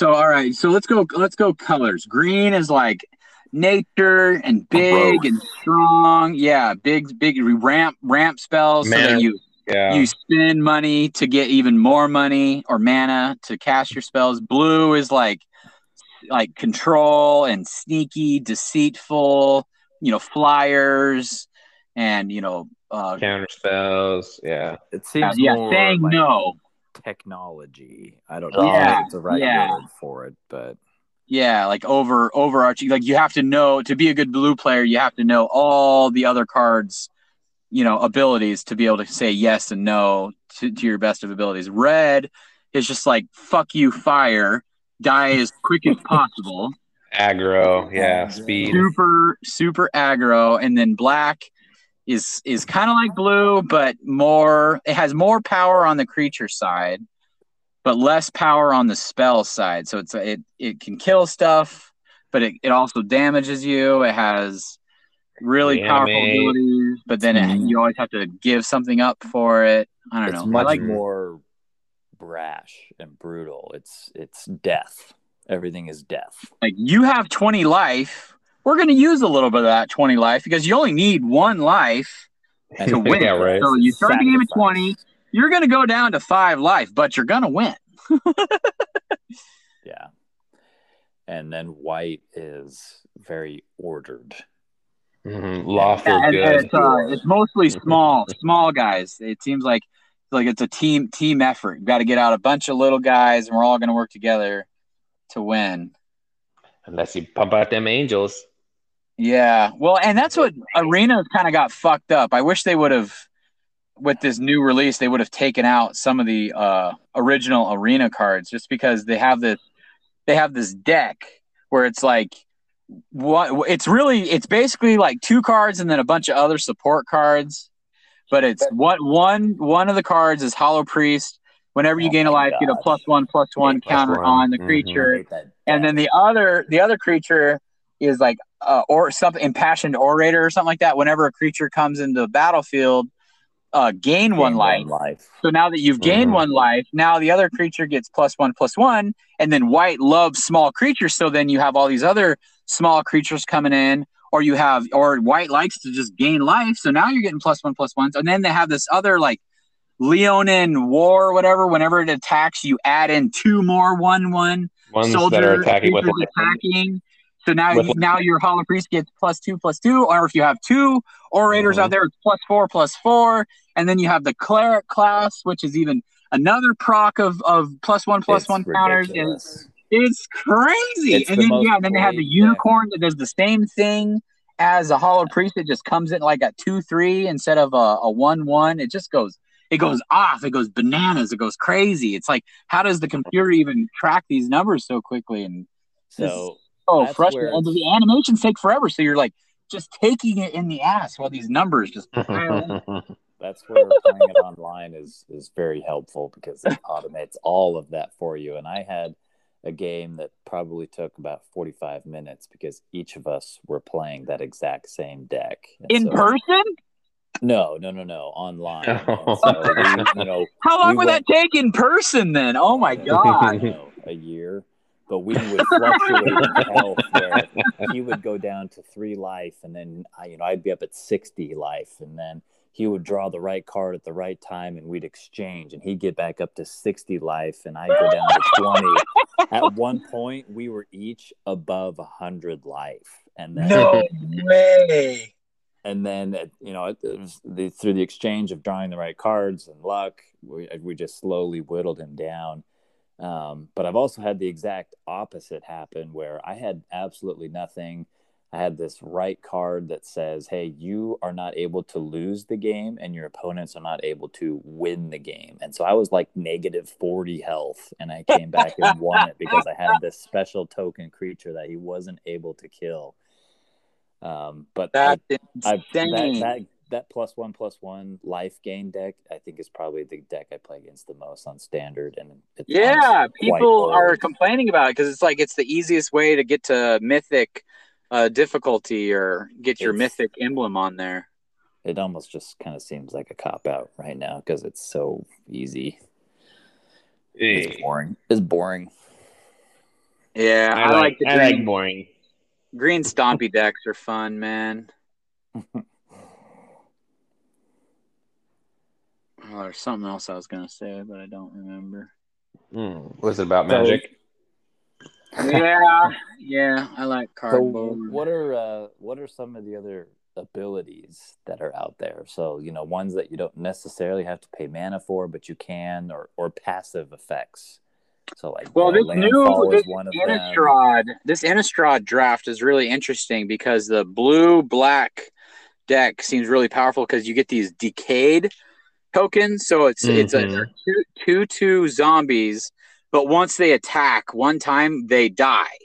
So all right, so let's go. Let's go colors. Green is like nature and big Growth. and strong. Yeah, big, big ramp ramp spells so that you yeah. you spend money to get even more money or mana to cast your spells. Blue is like like control and sneaky, deceitful. You know, flyers and you know. Uh, Counter spells. Yeah. It seems yeah, more saying like no. technology. I don't know Yeah, if it's the right yeah. word for it, but Yeah, like over overarching. Like you have to know to be a good blue player, you have to know all the other cards, you know, abilities to be able to say yes and no to, to your best of abilities. Red is just like fuck you, fire, die as quick as possible. Aggro. Yeah. Speed. Super super aggro, and then black is is kind of like blue, but more. It has more power on the creature side, but less power on the spell side. So it's it it can kill stuff, but it, it also damages you. It has really powerful abilities, but then it, Mhm. you always have to give something up for it. I don't it's know. Much like more brash and brutal. It's it's death. Everything is death. like you have 20 life. We're going to use a little bit of that 20 life because you only need one life to win. Yeah, right. So you start the game at Sacrifice. 20, you're going to go down to 5 life, but you're going to win. Yeah. And then white is very ordered. Mhm. Lawful And, and good. it's, uh, it's mostly small, small guys. It seems like like it's a team team effort. You've got to get out a bunch of little guys and we're all going to work together to win. Unless you pump out them angels. Yeah. Well, and that's what arenas kind of got fucked up. I wish they would have with this new release they would have taken out some of the uh original arena cards just because they have this they have this deck where it's like what it's really it's basically like two cards and then a bunch of other support cards but it's what one one of the cards is Hallowed Priest. Whenever you Oh gain a life get a plus one plus one plus counter one. on the Mhm. creature. That and then the other the other creature is like uh, or something impassioned orator or something like that. Whenever a creature comes into the battlefield uh, gain, one Gain life life. so now that you've gained Mhm. one life now the other creature gets plus one plus one and then white loves small creatures so then you have all these other small creatures coming in or you have or white likes to just gain life so now you're getting plus one plus ones and then they have this other like leonin war or whatever whenever it attacks you add in two more one one Ones soldier that are attacking with attacking. So now, with- you, now your Hallowed Priest gets plus two, plus two, or if you have two orators Mhm. out there, it's plus four, plus four, and then you have the cleric class, which is even another proc of of plus one, plus It's one counters. And ridiculous. it's crazy. It's and the then most yeah, then they have the played unicorn that does the same thing as a hollow priest. It just comes in like a two, three instead of a, a one, one. It just goes. It goes off. It goes bananas. It goes crazy. It's like, how does the computer even track these numbers so quickly? And So Oh, That's frustrating. where And the animations take forever, so you're like just taking it in the ass while these numbers just that's where playing it online is is very helpful because it automates all of that for you. And I had a game that probably took about 45 minutes because each of us were playing that exact same deck. And in so- person. No, no, no, no, online. Oh. so we, you know, How long We would went- that take in person then? Oh my god! don't know, a year. But we would fluctuate in health where he would go down to three life, and then I, you know I'd be up at sixty life, and then he would draw the right card at the right time, and we'd exchange, and he'd get back up to sixty life, and I'd go down to twenty. At one point, we were each above hundred life, and then No way! and then you know it was the, through the exchange of drawing the right cards and luck we, we just slowly whittled him down um, but i've also had the exact opposite happen where i had absolutely nothing. I had this right card that says hey you are not able to lose the game and your opponents are not able to win the game. And so i was like negative 40 health and i came back and won it because i had this special token creature that he wasn't able to kill. Um, but I I, that, that that plus one plus one life gain deck, I think is probably the deck I play against the most on standard. And it's Yeah, people are complaining about it because it's like it's the easiest way to get to mythic uh, difficulty or get your It's- mythic emblem on there. It almost just kind of seems like a cop out right now because it's so easy. It's Eh, boring. It's boring. Yeah, I, I like, like the I green, like boring. green stompy decks are fun, man. Oh, there's something else I was gonna say, but I don't remember. Hmm. Was it about So- magic? yeah, yeah, I like So what are uh, what are some of the other abilities that are out there? So you know ones that you don't necessarily have to pay mana for, but you can, or or passive effects. So like Well, this new is this one of them. Innistrad, this Innistrad draft is really interesting because the blue black deck seems really powerful because you get these decayed tokens. So it's it's a Mhm. two, two two zombies, but once they attack one time, they die.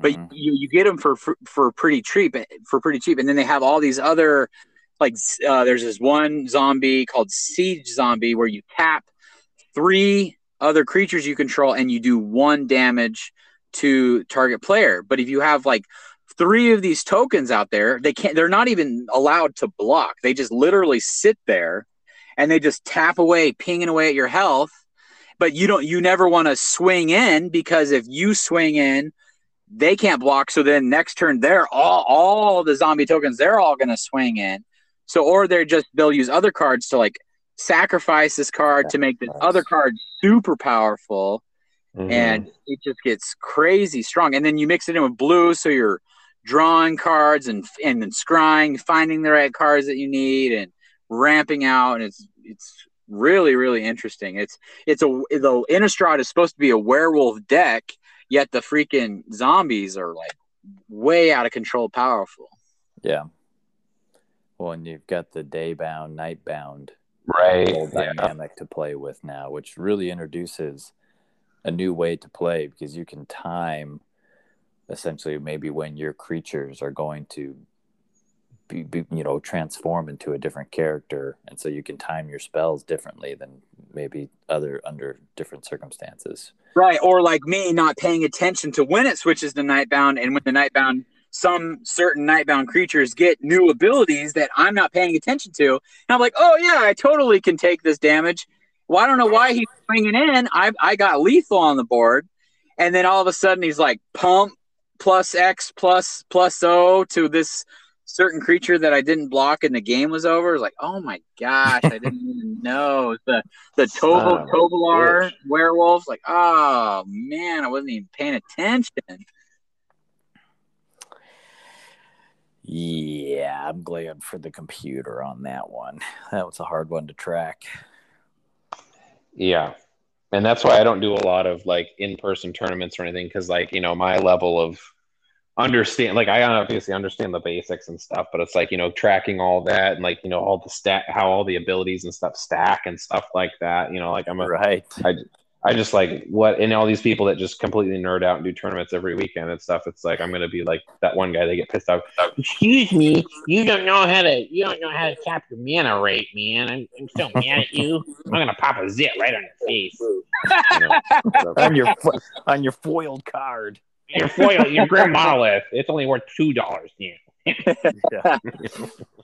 But Mhm. you, you get them for, for for pretty cheap for pretty cheap, and then they have all these other like uh, there's this one zombie called Siege Zombie where you tap three other creatures you control and you do one damage to target player. But if you have like three of these tokens out there, they can't. They're not even allowed to block. They just literally sit there and they just tap away, pinging away at your health. But you don't. You never want to swing in because if you swing in they can't block. So then next turn, they're all all the zombie tokens. They're all going to swing in. So or they're just they'll use other cards to like sacrifice this card to make this other card super powerful, Mhm. and it just gets crazy strong. And then you mix it in with blue, so you're drawing cards and and then scrying, finding the right cards that you need, and ramping out. And it's it's really really interesting. It's it's a the Innistrad is supposed to be a werewolf deck, yet the freaking zombies are like way out of control powerful. Yeah. Well, and you've got the day bound, night bound right. Yeah. dynamic to play with now, which really introduces a new way to play because you can time essentially maybe when your creatures are going to be, be you know transform into a different character and so you can time your spells differently than maybe other under different circumstances Right, or like me not paying attention to when it switches to nightbound, and when the nightbound, some certain nightbound creatures get new abilities that I'm not paying attention to, and I'm like, oh yeah, I totally can take this damage. Well, I don't know why he's swinging in. I I got lethal on the board, and then all of a sudden he's like pump plus X plus plus O to this certain creature that I didn't block and the game was over. It's like, oh my gosh, I didn't even know the the Son Tovo of a Tovolar werewolf. Like, oh man, I wasn't even paying attention. yeah i'm glad for the computer on that one that was a hard one to track Yeah. And that's why I don't do a lot of like in-person tournaments or anything because like, you know, my level of understand like I obviously understand the basics and stuff, but it's like, you know, tracking all that and like, you know, all the stat how all the abilities and stuff stack and stuff like that. You know, like I'm a right I just like what and all these people that just completely nerd out and do tournaments every weekend and stuff. It's like I'm gonna be like that one guy. They get pissed off. Excuse me, you don't know how to you don't know how to cap your mana rate, man. I'm, I'm so mad at you. I'm gonna pop a zit right on your face. You know, on your fo- on your foiled card your foil, your grim monolith. It's only worth two dollars now. yeah.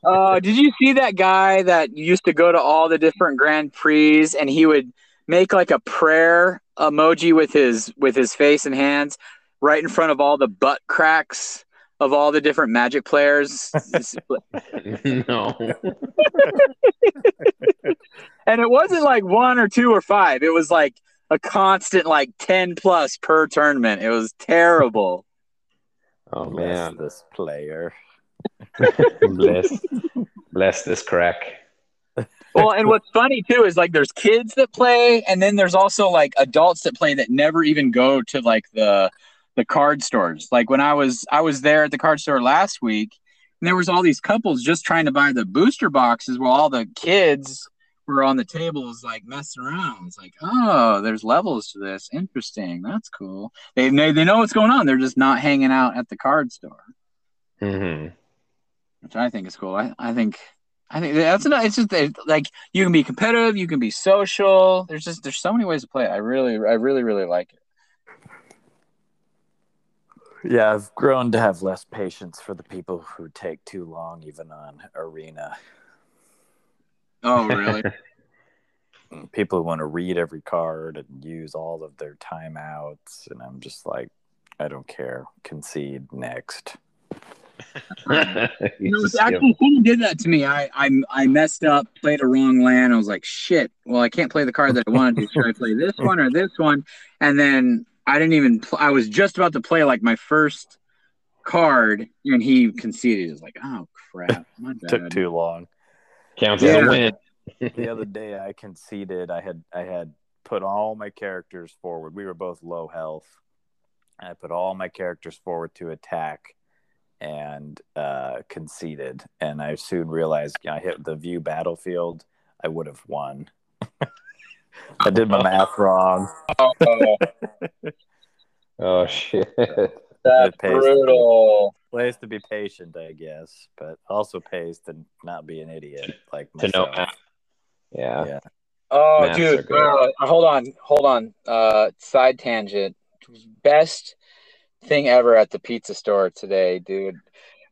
Uh, did you see that guy that used to go to all the different Grand Prix and he would make like a prayer emoji with his with his face and hands right in front of all the butt cracks of all the different Magic players? no. and it wasn't like one or two or five. It was like a constant like 10 plus per tournament. It was terrible. Oh Bless man. this player bless bless this crack. well, and what's funny too is like there's kids that play, and then there's also like adults that play that never even go to like the the card stores. Like when I was I was there at the card store last week, and there was all these couples just trying to buy the booster boxes while all the kids were on the tables like messing around. It's like, oh, there's levels to this. Interesting. That's cool. They they, they know what's going on. They're just not hanging out at the card store, hmm which I think is cool. I, I think I think that's not. It's just like you can be competitive, you can be social. There's just there's so many ways to play it. I really, I really, really like it. Yeah, I've grown to have less patience for the people who take too long, even on arena. Oh, really? people who want to read every card and use all of their timeouts, and I'm just like, I don't care. Concede next. you know, actually, someone did that to me. I, I I messed up, played a wrong land. I was like, shit. Well, I can't play the card that I wanted to. Should I play this one or this one? And then I didn't even. Pl- I was just about to play like my first card, and he conceded. He was like, "Oh crap, my bad." Took too long. Counts as a win. the other day, I conceded. I had I had put all my characters forward. We were both low health. I put all my characters forward to attack, and uh, conceded. And I soon realized you know, I hit the view battlefield. I would have won. I did my math wrong. Oh, oh shit. that's brutal. Ways to be patient, I guess, but also pays to not be an idiot like To know Yeah. Yeah. Oh, Maths are dude, uh, hold on, hold on. Uh, side tangent. Best thing ever at the pizza store today, dude.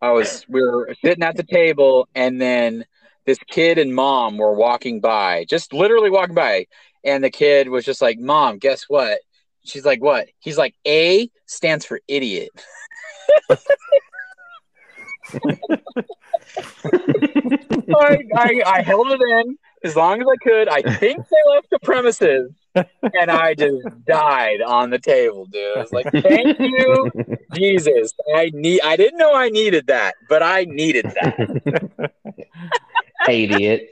I was we were sitting at the table, and then this kid and mom were walking by, just literally walking by, and the kid was just like, "Mom, guess what?" She's like, "What?" He's like, "A stands for idiot." I, I, I held it in as long as I could. I think they left the premises, and I just died on the table, dude. I was like, "Thank you, Jesus." I need. I didn't know I needed that, but I needed that. idiot.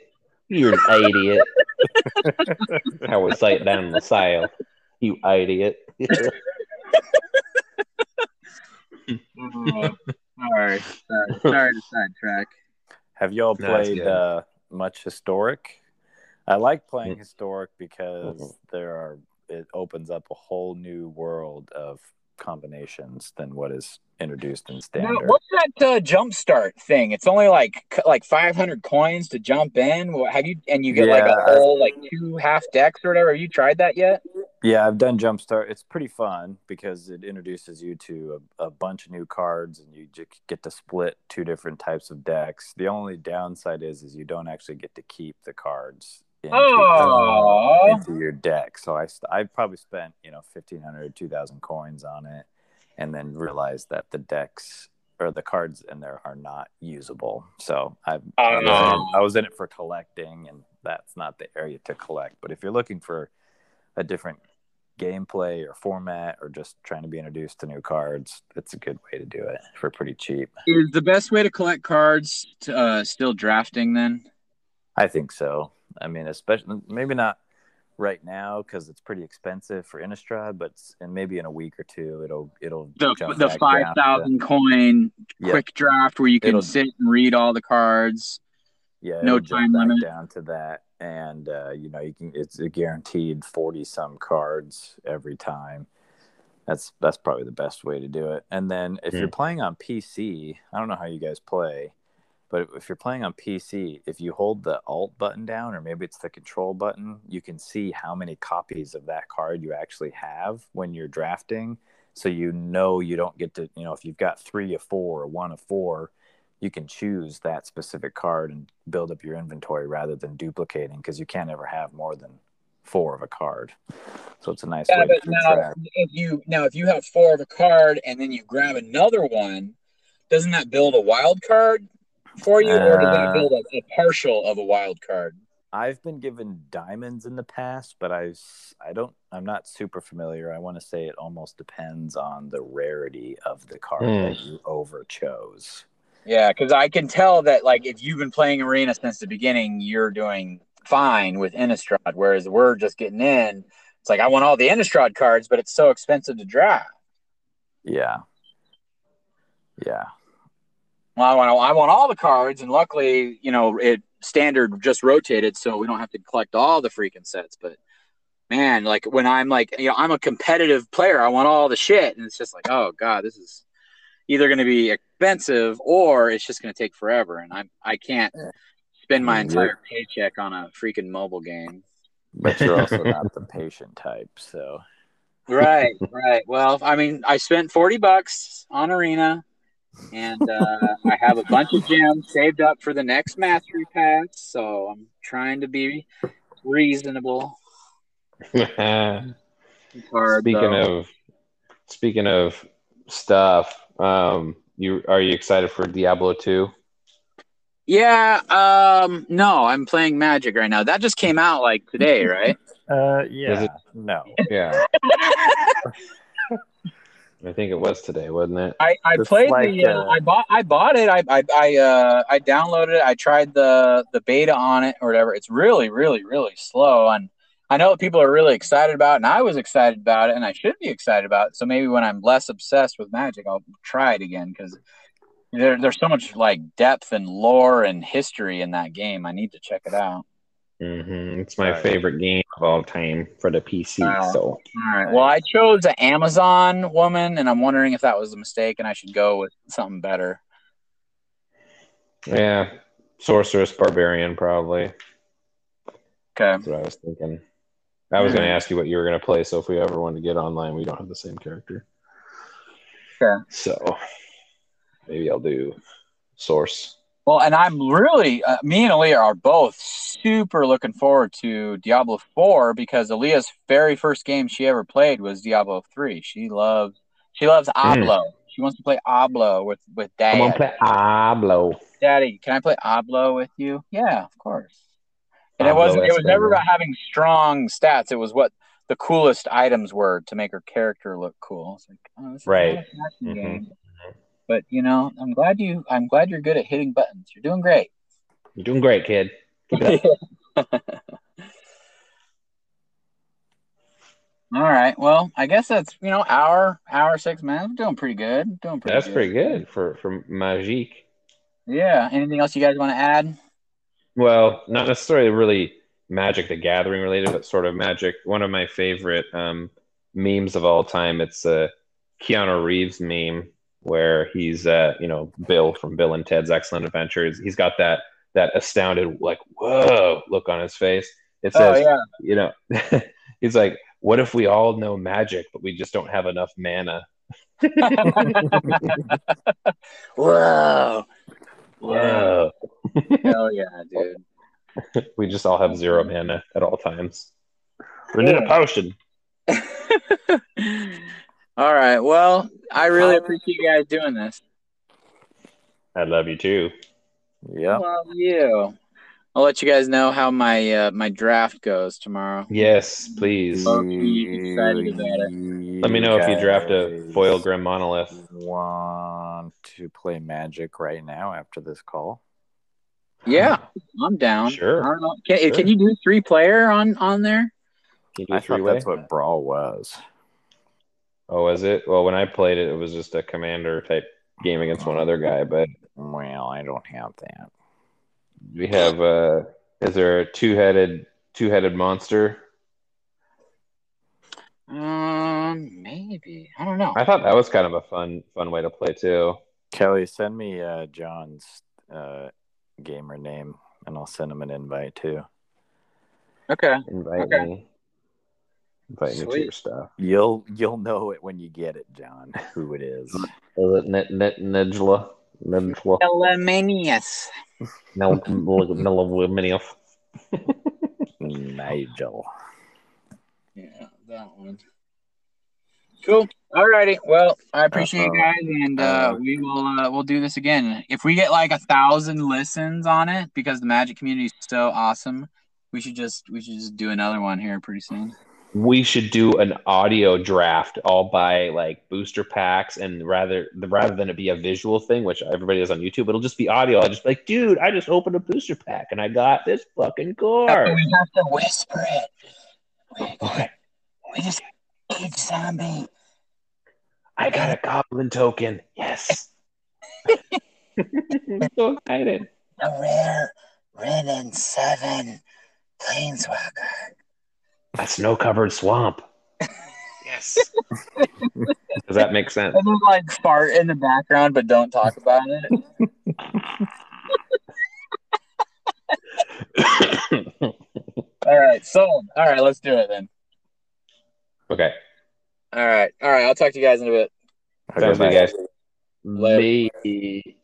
You're an idiot. How we say it down in the south. You idiot. Mm-hmm. Sorry, sorry, sorry to sidetrack. Have y'all No, played good. uh, much historic? I like playing Mm. historic because Mhm. there are it opens up a whole new world of combinations than what is introduced in Now, standard. what's that uh, jump start thing? It's only like like 500 coins to jump in. Have you and you get like a Yeah, whole like two half decks or whatever. Have you tried that yet? Yeah, I've done Jumpstart. It's pretty fun because it introduces you to a, a bunch of new cards, and you just get to split two different types of decks. The only downside is, is you don't actually get to keep the cards into, Oh, into your deck. So I, I probably spent you know 1500 2000 coins on it, and then realized that the decks or the cards in there are not usable. So I, I, was in. I was in it for collecting, and that's not the area to collect. But if you're looking for a different gameplay or format, or just trying to be introduced to new cards, it's a good way to do it for pretty cheap. is the best way to collect cards to, uh, still drafting? Then I think so. I mean, especially maybe not right now because it's pretty expensive for Innistrad, but and maybe in a week or two it'll it'll the jump the back five down to- thousand coin Yeah. quick draft where you can It'll- sit and read all the cards. yeah, no it'll time back limit. down to that, and uh, you know you can it's a guaranteed forty some cards every time. That's that's probably the best way to do it. And then if Hmm. you're playing on PC, I don't know how you guys play, but if you're playing on PC, if you hold the Alt button down, or maybe it's the Control button, you can see how many copies of that card you actually have when you're drafting. So you know you don't get to you know if you've got three of four or one of four, you can choose that specific card and build up your inventory rather than duplicating because you can't ever have more than four of a card. So it's a nice Yeah, way but to now track. if you now if you have four of a card and then you grab another one, doesn't that build a wild card for you, or does that Uh, build a, a partial of a wild card? I've been given diamonds in the past, but I I don't I'm not super familiar. I want to say it almost depends on the rarity of the card Hmm. that you over chose. Yeah, because I can tell that like if you've been playing Arena since the beginning, you're doing fine with Innistrad, whereas we're just getting in. It's like I want all the Innistrad cards, but it's so expensive to draft. Yeah. Yeah. Well, I want I want all the cards, and luckily, you know, it standard just rotated, so we don't have to collect all the freaking sets. But man, like when I'm like, you know, I'm a competitive player, I want all the shit, and it's just like, oh god, this is either going to be expensive or it's just going to take forever, and I'm I can't spend my mm, Yeah. entire paycheck on a freaking mobile game. But you're also not the patient type, so Right, right. Well, I mean, I spent forty bucks on Arena, and uh, I have a bunch of gems saved up for the next mastery pass. So I'm trying to be reasonable. speaking though. of speaking of stuff, um, you are you excited for Diablo two? Yeah, um, no, I'm playing Magic right now. That just came out like today, right? uh yeah. it- No. Yeah, I think it was today, wasn't it? I, I It's played like, the uh, uh, I bought I bought it. I I I uh I downloaded it. I tried the the beta on it or whatever. It's really really really slow and I know people are really excited about it, and I was excited about it and I should be excited about it. So maybe when I'm less obsessed with Magic, I'll try it again cuz there, there's so much like depth and lore and history in that game. I need to check it out. Hmm It's my Right. favorite game of all time for the PC. Wow. So All right. Well, I chose an Amazon woman, and I'm wondering if that was a mistake, and I should go with something better. yeah, sorceress barbarian probably. Okay. That's what I was thinking. I was going to ask you what you were going to play. So if we ever want to get online, we don't have the same character. Sure. So maybe I'll do source. Well, and I'm really, uh, me and Aaliyah are both super looking forward to Diablo 4 because Aaliyah's very first game she ever played was Diablo 3. She loves, she loves Oblo. She wants to play Oblo with with I'm gonna play Ablo. Daddy, can I play Oblo with you? Yeah, of course. And it wasn't. It was never about having strong stats. It was what the coolest items were to make her character look cool. It's like, oh, this is Right. a game. But you know, I'm glad you. I'm glad you're good at hitting buttons. You're doing great. You're doing great, kid. Keep it up. All right. Well, I guess that's you know hour hour six man. I'm doing pretty good. Doing pretty. That's good. pretty good for for Magique. Yeah. Anything else you guys want to add? Well, not necessarily really Magic the Gathering related, but sort of Magic. One of my favorite um, memes of all time. It's a Keanu Reeves meme where he's, uh, you know, Bill from Bill and Ted's Excellent Adventures. He's got that that astounded, like, whoa, look on his face. It Oh says, yeah. you know, he's like, what if we all know magic, but we just don't have enough mana? Whoa. Whoa. Hell yeah, dude. we just all have zero mana at all times. We need a potion. All right. Well, I really appreciate you guys doing this. I love you too. Yep. Love you. I'll let you guys know how my uh, my draft goes tomorrow. Yes, please. Well, be about it. Let me know if you draft a foil grim monolith. Want to play Magic right now after this call? Yeah, I'm down. Sure. I don't know. Can, Sure. can you do three player on on there? Can you do I a three thought way? that's what Brawl was. Oh, was it? Well, when I played it, it was just a commander type game against one other guy. But Well, I don't have that. we have. uh Is there a two headed two headed monster? Um, maybe. I don't know. I thought that was kind of a fun fun way to play too. Kelly, send me uh, John's uh, gamer name, and I'll send him an invite too. Okay. Invite Okay. me. Invite me to your stuff. You'll you'll know it when you get it, John. Who it is? Is it Net Net Nidgela? Nidgela? Elamanius. Nel Nel Nigel. Yeah, that one. Cool. All righty. Well, I appreciate you Uh-oh. guys, and uh, Uh, we will uh, we'll do this again. If we get like a thousand listens on it, because the Magic community is so awesome, we should just we should just do another one here pretty soon. We should do an audio draft all by like booster packs and rather rather than it be a visual thing which everybody does on youtube it'll just be audio i'll just be like dude i just opened a booster pack and i got this fucking card we have to whisper it. We, we just each zombie. i got a goblin token yes i'm so excited A rare red and seven planeswalker a snow covered swamp. Yes. Does that make sense? And then like fart in the background, but don't talk about it. all right, sold. All right, let's do it then. Okay. All right. All right. I'll talk to you guys in a bit. Sounds good, guys. Later. Later.